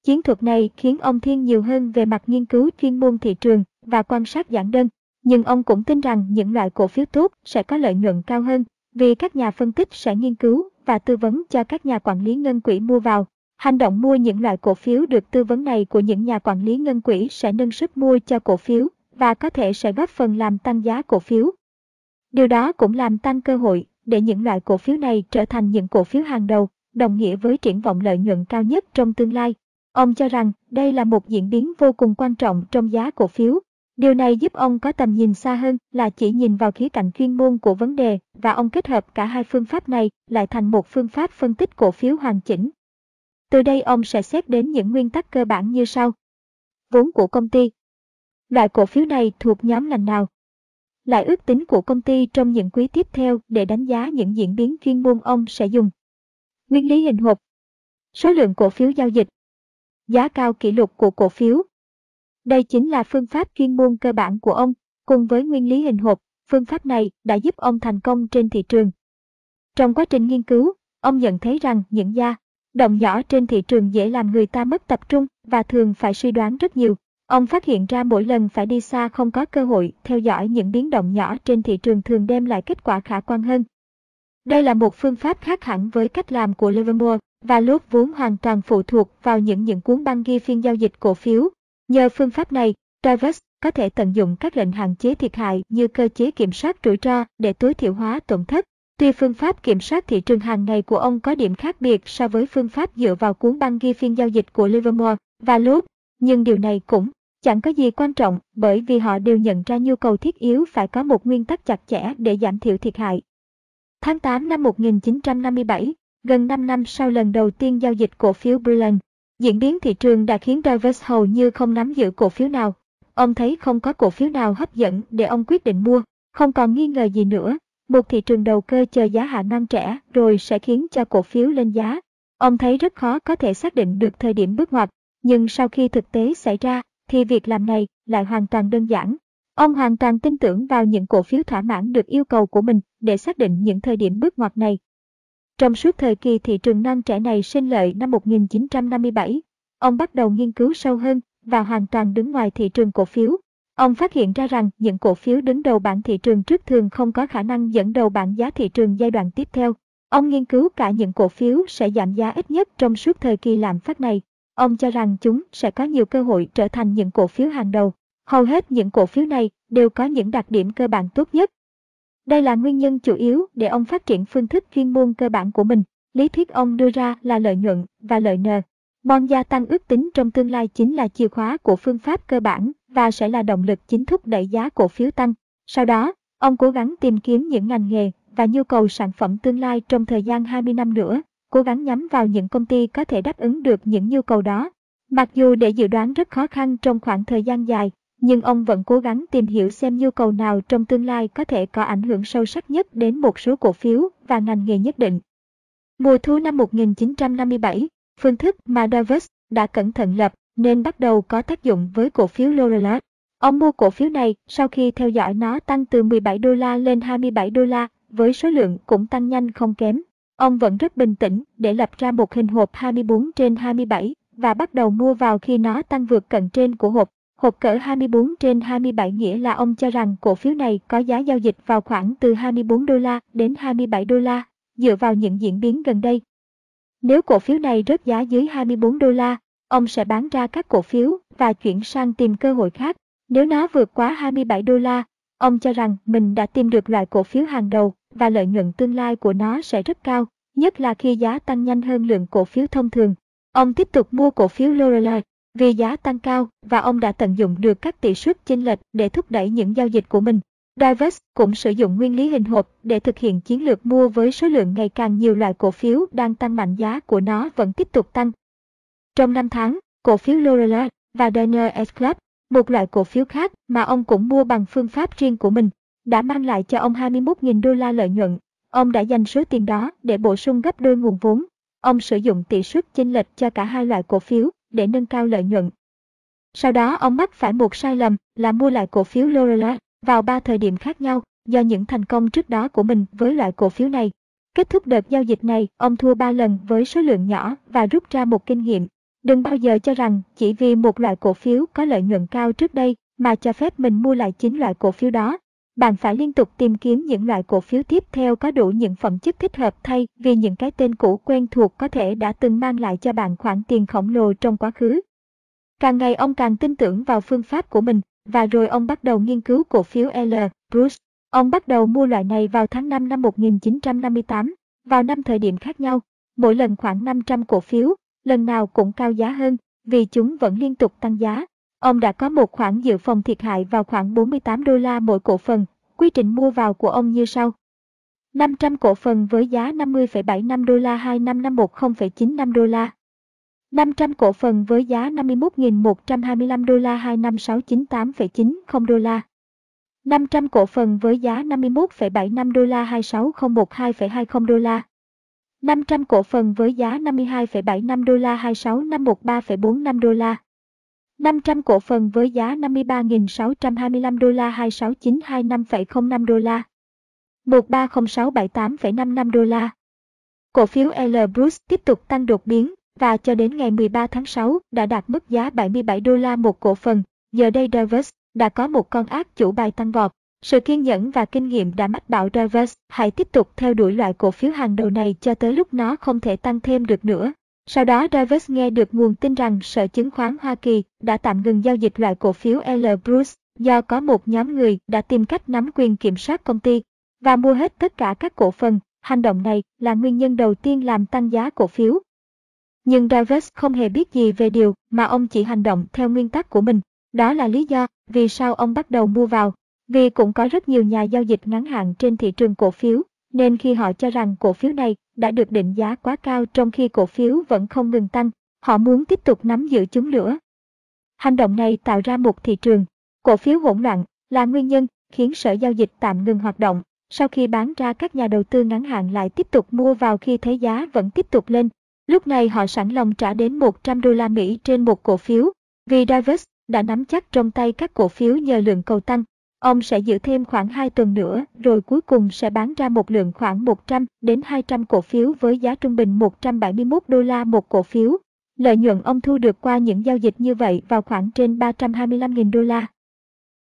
Chiến thuật này khiến ông thiên nhiều hơn về mặt nghiên cứu chuyên môn thị trường và quan sát giản đơn, nhưng ông cũng tin rằng những loại cổ phiếu tốt sẽ có lợi nhuận cao hơn vì các nhà phân tích sẽ nghiên cứu và tư vấn cho các nhà quản lý ngân quỹ mua vào. Hành động mua những loại cổ phiếu được tư vấn này của những nhà quản lý ngân quỹ sẽ nâng sức mua cho cổ phiếu và có thể sẽ góp phần làm tăng giá cổ phiếu. Điều đó cũng làm tăng cơ hội để những loại cổ phiếu này trở thành những cổ phiếu hàng đầu, đồng nghĩa với triển vọng lợi nhuận cao nhất trong tương lai. Ông cho rằng đây là một diễn biến vô cùng quan trọng trong giá cổ phiếu. Điều này giúp ông có tầm nhìn xa hơn là chỉ nhìn vào khía cạnh chuyên môn của vấn đề, và ông kết hợp cả hai phương pháp này lại thành một phương pháp phân tích cổ phiếu hoàn chỉnh. Từ đây ông sẽ xét đến những nguyên tắc cơ bản như sau. Vốn của công ty. Loại cổ phiếu này thuộc nhóm ngành nào? Lại ước tính của công ty trong những quý tiếp theo để đánh giá những diễn biến chuyên môn ông sẽ dùng. Nguyên lý hình hộp. Số lượng cổ phiếu giao dịch. Giá cao kỷ lục của cổ phiếu. Đây chính là phương pháp chuyên môn cơ bản của ông, cùng với nguyên lý hình hộp, phương pháp này đã giúp ông thành công trên thị trường. Trong quá trình nghiên cứu, ông nhận thấy rằng những gia động nhỏ trên thị trường dễ làm người ta mất tập trung và thường phải suy đoán rất nhiều. Ông phát hiện ra mỗi lần phải đi xa không có cơ hội theo dõi những biến động nhỏ trên thị trường thường đem lại kết quả khả quan hơn. Đây là một phương pháp khác hẳn với cách làm của Livermore và lốt vốn hoàn toàn phụ thuộc vào những những cuốn băng ghi phiên giao dịch cổ phiếu. Nhờ phương pháp này, Travis có thể tận dụng các lệnh hạn chế thiệt hại như cơ chế kiểm soát rủi ro để tối thiểu hóa tổn thất. Tuy phương pháp kiểm soát thị trường hàng ngày của ông có điểm khác biệt so với phương pháp dựa vào cuốn băng ghi phiên giao dịch của Livermore và Loop, nhưng điều này cũng chẳng có gì quan trọng bởi vì họ đều nhận ra nhu cầu thiết yếu phải có một nguyên tắc chặt chẽ để giảm thiểu thiệt hại. Tháng 8 năm 1957, gần 5 năm sau lần đầu tiên giao dịch cổ phiếu Brilliant, diễn biến thị trường đã khiến Davis hầu như không nắm giữ cổ phiếu nào. Ông thấy không có cổ phiếu nào hấp dẫn để ông quyết định mua, không còn nghi ngờ gì nữa. Một thị trường đầu cơ chờ giá hạ năng trẻ rồi sẽ khiến cho cổ phiếu lên giá. Ông thấy rất khó có thể xác định được thời điểm bước ngoặt, nhưng sau khi thực tế xảy ra, thì việc làm này lại hoàn toàn đơn giản. Ông hoàn toàn tin tưởng vào những cổ phiếu thỏa mãn được yêu cầu của mình để xác định những thời điểm bước ngoặt này. Trong suốt thời kỳ thị trường nan trẻ này sinh lợi năm 1957, ông bắt đầu nghiên cứu sâu hơn và hoàn toàn đứng ngoài thị trường cổ phiếu. Ông phát hiện ra rằng những cổ phiếu đứng đầu bảng thị trường trước thường không có khả năng dẫn đầu bảng giá thị trường giai đoạn tiếp theo. Ông nghiên cứu cả những cổ phiếu sẽ giảm giá ít nhất trong suốt thời kỳ lạm phát này. Ông cho rằng chúng sẽ có nhiều cơ hội trở thành những cổ phiếu hàng đầu. Hầu hết những cổ phiếu này đều có những đặc điểm cơ bản tốt nhất. Đây là nguyên nhân chủ yếu để ông phát triển phương thức chuyên môn cơ bản của mình. Lý thuyết ông đưa ra là lợi nhuận và lợi nờ. Bon gia tăng ước tính trong tương lai chính là chìa khóa của phương pháp cơ bản và sẽ là động lực chính thúc đẩy giá cổ phiếu tăng. Sau đó, ông cố gắng tìm kiếm những ngành nghề và nhu cầu sản phẩm tương lai trong thời gian 20 năm nữa cố gắng nhắm vào những công ty có thể đáp ứng được những nhu cầu đó. Mặc dù để dự đoán rất khó khăn trong khoảng thời gian dài, nhưng ông vẫn cố gắng tìm hiểu xem nhu cầu nào trong tương lai có thể có ảnh hưởng sâu sắc nhất đến một số cổ phiếu và ngành nghề nhất định. Mùa thu năm 1957, phương thức mà Davis đã cẩn thận lập nên bắt đầu có tác dụng với cổ phiếu Lorillard. Ông mua cổ phiếu này sau khi theo dõi nó tăng từ 17 đô la lên 27 đô la với số lượng cũng tăng nhanh không kém. Ông vẫn rất bình tĩnh để lập ra một hình hộp 24 trên 27 và bắt đầu mua vào khi nó tăng vượt cận trên của hộp. Hộp cỡ 24 trên 27 nghĩa là ông cho rằng cổ phiếu này có giá giao dịch vào khoảng từ 24 đô la đến 27 đô la, dựa vào những diễn biến gần đây. Nếu cổ phiếu này rớt giá dưới 24 đô la, ông sẽ bán ra các cổ phiếu và chuyển sang tìm cơ hội khác. Nếu nó vượt quá 27 đô la, ông cho rằng mình đã tìm được loại cổ phiếu hàng đầu và lợi nhuận tương lai của nó sẽ rất cao, nhất là khi giá tăng nhanh hơn lượng cổ phiếu thông thường. Ông tiếp tục mua cổ phiếu Lorelei vì giá tăng cao và ông đã tận dụng được các tỷ suất chênh lệch để thúc đẩy những giao dịch của mình. Divest cũng sử dụng nguyên lý hình hộp để thực hiện chiến lược mua với số lượng ngày càng nhiều loại cổ phiếu đang tăng mạnh giá của nó vẫn tiếp tục tăng. Trong năm tháng, cổ phiếu Lorillard và Daniel S. Club, một loại cổ phiếu khác mà ông cũng mua bằng phương pháp riêng của mình, đã mang lại cho ông 21.000 đô la lợi nhuận. Ông đã dành số tiền đó để bổ sung gấp đôi nguồn vốn. Ông sử dụng tỷ suất chênh lệch cho cả hai loại cổ phiếu để nâng cao lợi nhuận. Sau đó ông mắc phải một sai lầm là mua lại cổ phiếu Lorillard vào ba thời điểm khác nhau do những thành công trước đó của mình với loại cổ phiếu này. Kết thúc đợt giao dịch này, ông thua 3 lần với số lượng nhỏ và rút ra một kinh nghiệm. Đừng bao giờ cho rằng chỉ vì một loại cổ phiếu có lợi nhuận cao trước đây mà cho phép mình mua lại chính loại cổ phiếu đó bạn phải liên tục tìm kiếm những loại cổ phiếu tiếp theo có đủ những phẩm chất thích hợp thay vì những cái tên cũ quen thuộc có thể đã từng mang lại cho bạn khoản tiền khổng lồ trong quá khứ. Càng ngày ông càng tin tưởng vào phương pháp của mình, và rồi ông bắt đầu nghiên cứu cổ phiếu L. Bruce. Ông bắt đầu mua loại này vào tháng 5 năm 1958, vào năm thời điểm khác nhau, mỗi lần khoảng 500 cổ phiếu, lần nào cũng cao giá hơn, vì chúng vẫn liên tục tăng giá. Ông đã có một khoản dự phòng thiệt hại vào khoảng 48 đô la mỗi cổ phần. Quy trình mua vào của ông như sau. 500 cổ phần với giá 50,75 đô la 2551,095 đô la. 500 cổ phần với giá 51.125 đô la 25698,90 đô la. 500 cổ phần với giá 51,75 đô la 26012,20 đô la. 500 cổ phần với giá 52,75 đô la 26513,45 đô la. 500 cổ phần với giá 53.625 đô la 26925,05 đô la. 130678,55 đô la. Cổ phiếu L Bruce tiếp tục tăng đột biến và cho đến ngày 13 tháng 6 đã đạt mức giá 77 đô la một cổ phần, giờ đây Davis đã có một con ác chủ bài tăng vọt. Sự kiên nhẫn và kinh nghiệm đã mách bảo Davis hãy tiếp tục theo đuổi loại cổ phiếu hàng đầu này cho tới lúc nó không thể tăng thêm được nữa. Sau đó Davis nghe được nguồn tin rằng Sở Chứng khoán Hoa Kỳ đã tạm ngừng giao dịch loại cổ phiếu L. Bruce do có một nhóm người đã tìm cách nắm quyền kiểm soát công ty và mua hết tất cả các cổ phần. Hành động này là nguyên nhân đầu tiên làm tăng giá cổ phiếu. Nhưng Davis không hề biết gì về điều mà ông chỉ hành động theo nguyên tắc của mình. Đó là lý do vì sao ông bắt đầu mua vào. Vì cũng có rất nhiều nhà giao dịch ngắn hạn trên thị trường cổ phiếu, nên khi họ cho rằng cổ phiếu này đã được định giá quá cao trong khi cổ phiếu vẫn không ngừng tăng, họ muốn tiếp tục nắm giữ chúng nữa. Hành động này tạo ra một thị trường cổ phiếu hỗn loạn là nguyên nhân khiến sở giao dịch tạm ngừng hoạt động. Sau khi bán ra các nhà đầu tư ngắn hạn lại tiếp tục mua vào khi thấy giá vẫn tiếp tục lên. Lúc này họ sẵn lòng trả đến 100 đô la Mỹ trên một cổ phiếu, vì Divers đã nắm chắc trong tay các cổ phiếu nhờ lượng cầu tăng. Ông sẽ giữ thêm khoảng 2 tuần nữa rồi cuối cùng sẽ bán ra một lượng khoảng 100 đến 200 cổ phiếu với giá trung bình 171 đô la một cổ phiếu. Lợi nhuận ông thu được qua những giao dịch như vậy vào khoảng trên 325.000 đô la.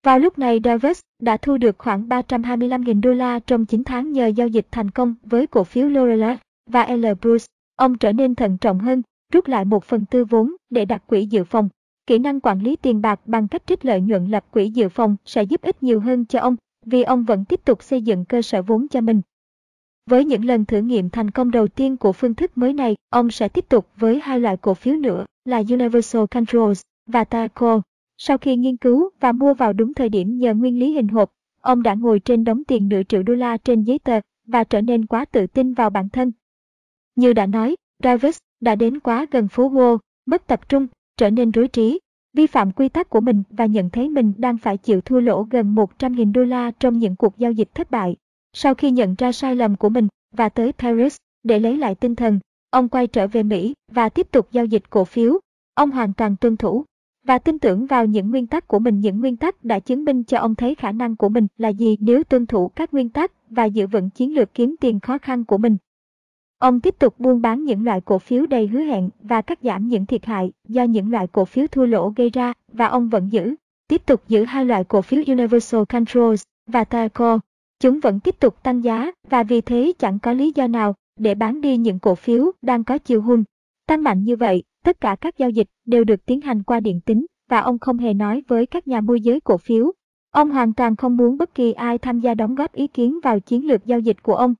Vào lúc này Davis đã thu được khoảng 325.000 đô la trong 9 tháng nhờ giao dịch thành công với cổ phiếu Lorelei và L. Bruce. Ông trở nên thận trọng hơn, rút lại một phần tư vốn để đặt quỹ dự phòng. Kỹ năng quản lý tiền bạc bằng cách trích lợi nhuận lập quỹ dự phòng sẽ giúp ích nhiều hơn cho ông, vì ông vẫn tiếp tục xây dựng cơ sở vốn cho mình. Với những lần thử nghiệm thành công đầu tiên của phương thức mới này, ông sẽ tiếp tục với hai loại cổ phiếu nữa là Universal Controls và Taco. Sau khi nghiên cứu và mua vào đúng thời điểm nhờ nguyên lý hình hộp, ông đã ngồi trên đống tiền nửa triệu đô la trên giấy tờ và trở nên quá tự tin vào bản thân. Như đã nói, Davis đã đến quá gần phố Wall, mất tập trung, trở nên rối trí, vi phạm quy tắc của mình và nhận thấy mình đang phải chịu thua lỗ gần 100.000 đô la trong những cuộc giao dịch thất bại. Sau khi nhận ra sai lầm của mình và tới Paris để lấy lại tinh thần, ông quay trở về Mỹ và tiếp tục giao dịch cổ phiếu. Ông hoàn toàn tuân thủ và tin tưởng vào những nguyên tắc của mình những nguyên tắc đã chứng minh cho ông thấy khả năng của mình là gì nếu tuân thủ các nguyên tắc và giữ vững chiến lược kiếm tiền khó khăn của mình. Ông tiếp tục buôn bán những loại cổ phiếu đầy hứa hẹn và cắt giảm những thiệt hại do những loại cổ phiếu thua lỗ gây ra và ông vẫn giữ, tiếp tục giữ hai loại cổ phiếu Universal Controls và Tyco. Chúng vẫn tiếp tục tăng giá và vì thế chẳng có lý do nào để bán đi những cổ phiếu đang có chiều hung. Tăng mạnh như vậy Tất cả các giao dịch đều được tiến hành qua điện tính và ông không hề nói với các nhà môi giới cổ phiếu. Ông hoàn toàn không muốn bất kỳ ai tham gia đóng góp ý kiến vào chiến lược giao dịch của ông.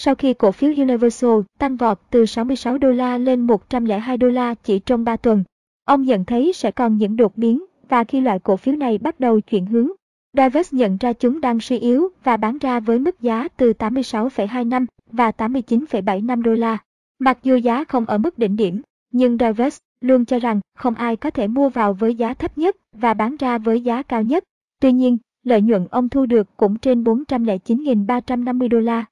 Sau khi cổ phiếu Universal tăng vọt từ 66 đô la lên 102 đô la chỉ trong 3 tuần, ông nhận thấy sẽ còn những đột biến và khi loại cổ phiếu này bắt đầu chuyển hướng, Davis nhận ra chúng đang suy yếu và bán ra với mức giá từ 86,25 và 89,75 đô la. Mặc dù giá không ở mức đỉnh điểm, nhưng Davis luôn cho rằng không ai có thể mua vào với giá thấp nhất và bán ra với giá cao nhất. Tuy nhiên, lợi nhuận ông thu được cũng trên 409.350 đô la.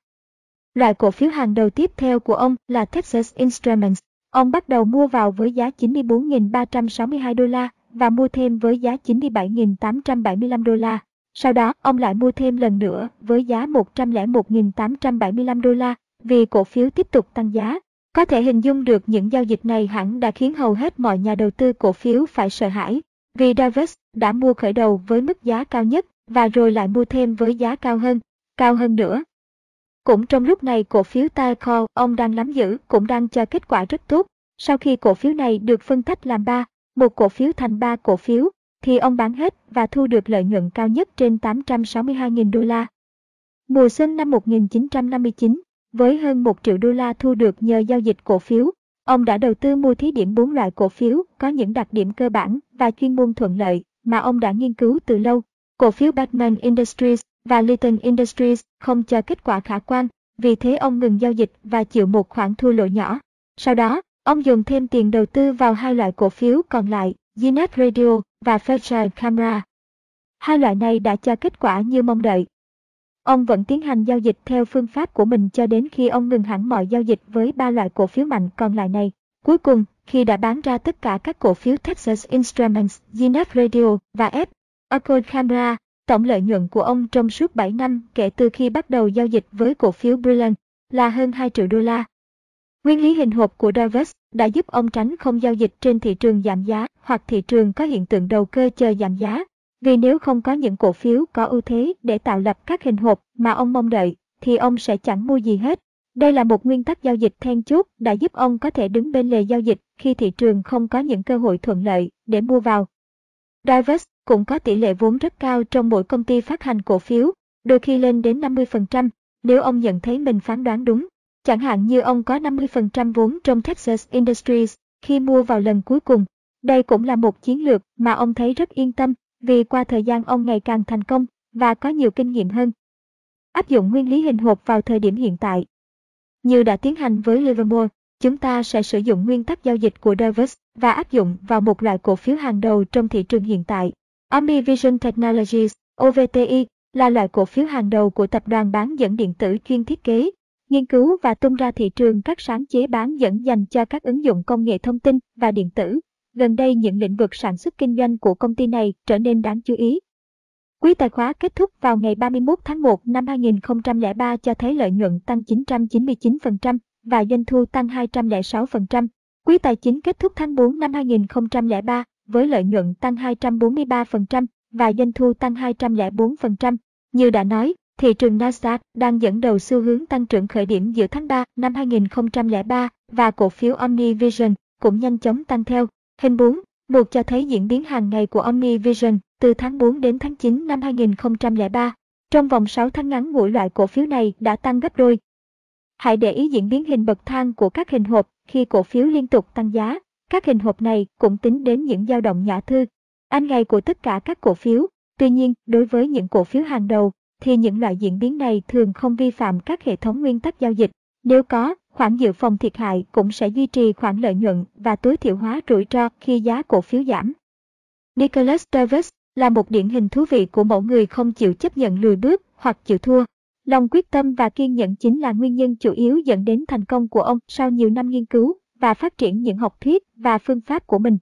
Loại cổ phiếu hàng đầu tiếp theo của ông là Texas Instruments. Ông bắt đầu mua vào với giá 94.362 đô la và mua thêm với giá 97.875 đô la. Sau đó, ông lại mua thêm lần nữa với giá 101.875 đô la vì cổ phiếu tiếp tục tăng giá. Có thể hình dung được những giao dịch này hẳn đã khiến hầu hết mọi nhà đầu tư cổ phiếu phải sợ hãi, vì Davis đã mua khởi đầu với mức giá cao nhất và rồi lại mua thêm với giá cao hơn, cao hơn nữa. Cũng trong lúc này cổ phiếu Taco ông đang nắm giữ cũng đang cho kết quả rất tốt. Sau khi cổ phiếu này được phân tách làm ba, một cổ phiếu thành ba cổ phiếu, thì ông bán hết và thu được lợi nhuận cao nhất trên 862.000 đô la. Mùa xuân năm 1959, với hơn 1 triệu đô la thu được nhờ giao dịch cổ phiếu, ông đã đầu tư mua thí điểm 4 loại cổ phiếu có những đặc điểm cơ bản và chuyên môn thuận lợi mà ông đã nghiên cứu từ lâu. Cổ phiếu Batman Industries và Litton Industries không cho kết quả khả quan, vì thế ông ngừng giao dịch và chịu một khoản thua lỗ nhỏ. Sau đó, ông dùng thêm tiền đầu tư vào hai loại cổ phiếu còn lại, Zenith Radio và Fairchild Camera. Hai loại này đã cho kết quả như mong đợi, Ông vẫn tiến hành giao dịch theo phương pháp của mình cho đến khi ông ngừng hẳn mọi giao dịch với ba loại cổ phiếu mạnh còn lại này. Cuối cùng, khi đã bán ra tất cả các cổ phiếu Texas Instruments, Zenith Radio và F. Accord Camera, tổng lợi nhuận của ông trong suốt 7 năm kể từ khi bắt đầu giao dịch với cổ phiếu Brilliant là hơn 2 triệu đô la. Nguyên lý hình hộp của Davis đã giúp ông tránh không giao dịch trên thị trường giảm giá hoặc thị trường có hiện tượng đầu cơ chờ giảm giá. Vì nếu không có những cổ phiếu có ưu thế để tạo lập các hình hộp mà ông mong đợi, thì ông sẽ chẳng mua gì hết. Đây là một nguyên tắc giao dịch then chốt đã giúp ông có thể đứng bên lề giao dịch khi thị trường không có những cơ hội thuận lợi để mua vào. Davis cũng có tỷ lệ vốn rất cao trong mỗi công ty phát hành cổ phiếu, đôi khi lên đến 50% nếu ông nhận thấy mình phán đoán đúng. Chẳng hạn như ông có 50% vốn trong Texas Industries khi mua vào lần cuối cùng. Đây cũng là một chiến lược mà ông thấy rất yên tâm vì qua thời gian ông ngày càng thành công và có nhiều kinh nghiệm hơn. Áp dụng nguyên lý hình hộp vào thời điểm hiện tại. Như đã tiến hành với Livermore, chúng ta sẽ sử dụng nguyên tắc giao dịch của Davis và áp dụng vào một loại cổ phiếu hàng đầu trong thị trường hiện tại. Ami Vision Technologies, OVTI, là loại cổ phiếu hàng đầu của tập đoàn bán dẫn điện tử chuyên thiết kế, nghiên cứu và tung ra thị trường các sáng chế bán dẫn dành cho các ứng dụng công nghệ thông tin và điện tử. Gần đây những lĩnh vực sản xuất kinh doanh của công ty này trở nên đáng chú ý. Quý tài khóa kết thúc vào ngày 31 tháng 1 năm 2003 cho thấy lợi nhuận tăng 999% và doanh thu tăng 206%. Quý tài chính kết thúc tháng 4 năm 2003 với lợi nhuận tăng 243% và doanh thu tăng 204%. Như đã nói, thị trường Nasdaq đang dẫn đầu xu hướng tăng trưởng khởi điểm giữa tháng 3 năm 2003 và cổ phiếu OmniVision cũng nhanh chóng tăng theo. Hình 4, một cho thấy diễn biến hàng ngày của OmniVision từ tháng 4 đến tháng 9 năm 2003. Trong vòng 6 tháng ngắn ngủi loại cổ phiếu này đã tăng gấp đôi. Hãy để ý diễn biến hình bậc thang của các hình hộp khi cổ phiếu liên tục tăng giá. Các hình hộp này cũng tính đến những dao động nhỏ thư. Anh ngày của tất cả các cổ phiếu. Tuy nhiên, đối với những cổ phiếu hàng đầu, thì những loại diễn biến này thường không vi phạm các hệ thống nguyên tắc giao dịch. Nếu có, khoản dự phòng thiệt hại cũng sẽ duy trì khoản lợi nhuận và tối thiểu hóa rủi ro khi giá cổ phiếu giảm. Nicholas Davis là một điển hình thú vị của mẫu người không chịu chấp nhận lùi bước hoặc chịu thua. Lòng quyết tâm và kiên nhẫn chính là nguyên nhân chủ yếu dẫn đến thành công của ông sau nhiều năm nghiên cứu và phát triển những học thuyết và phương pháp của mình.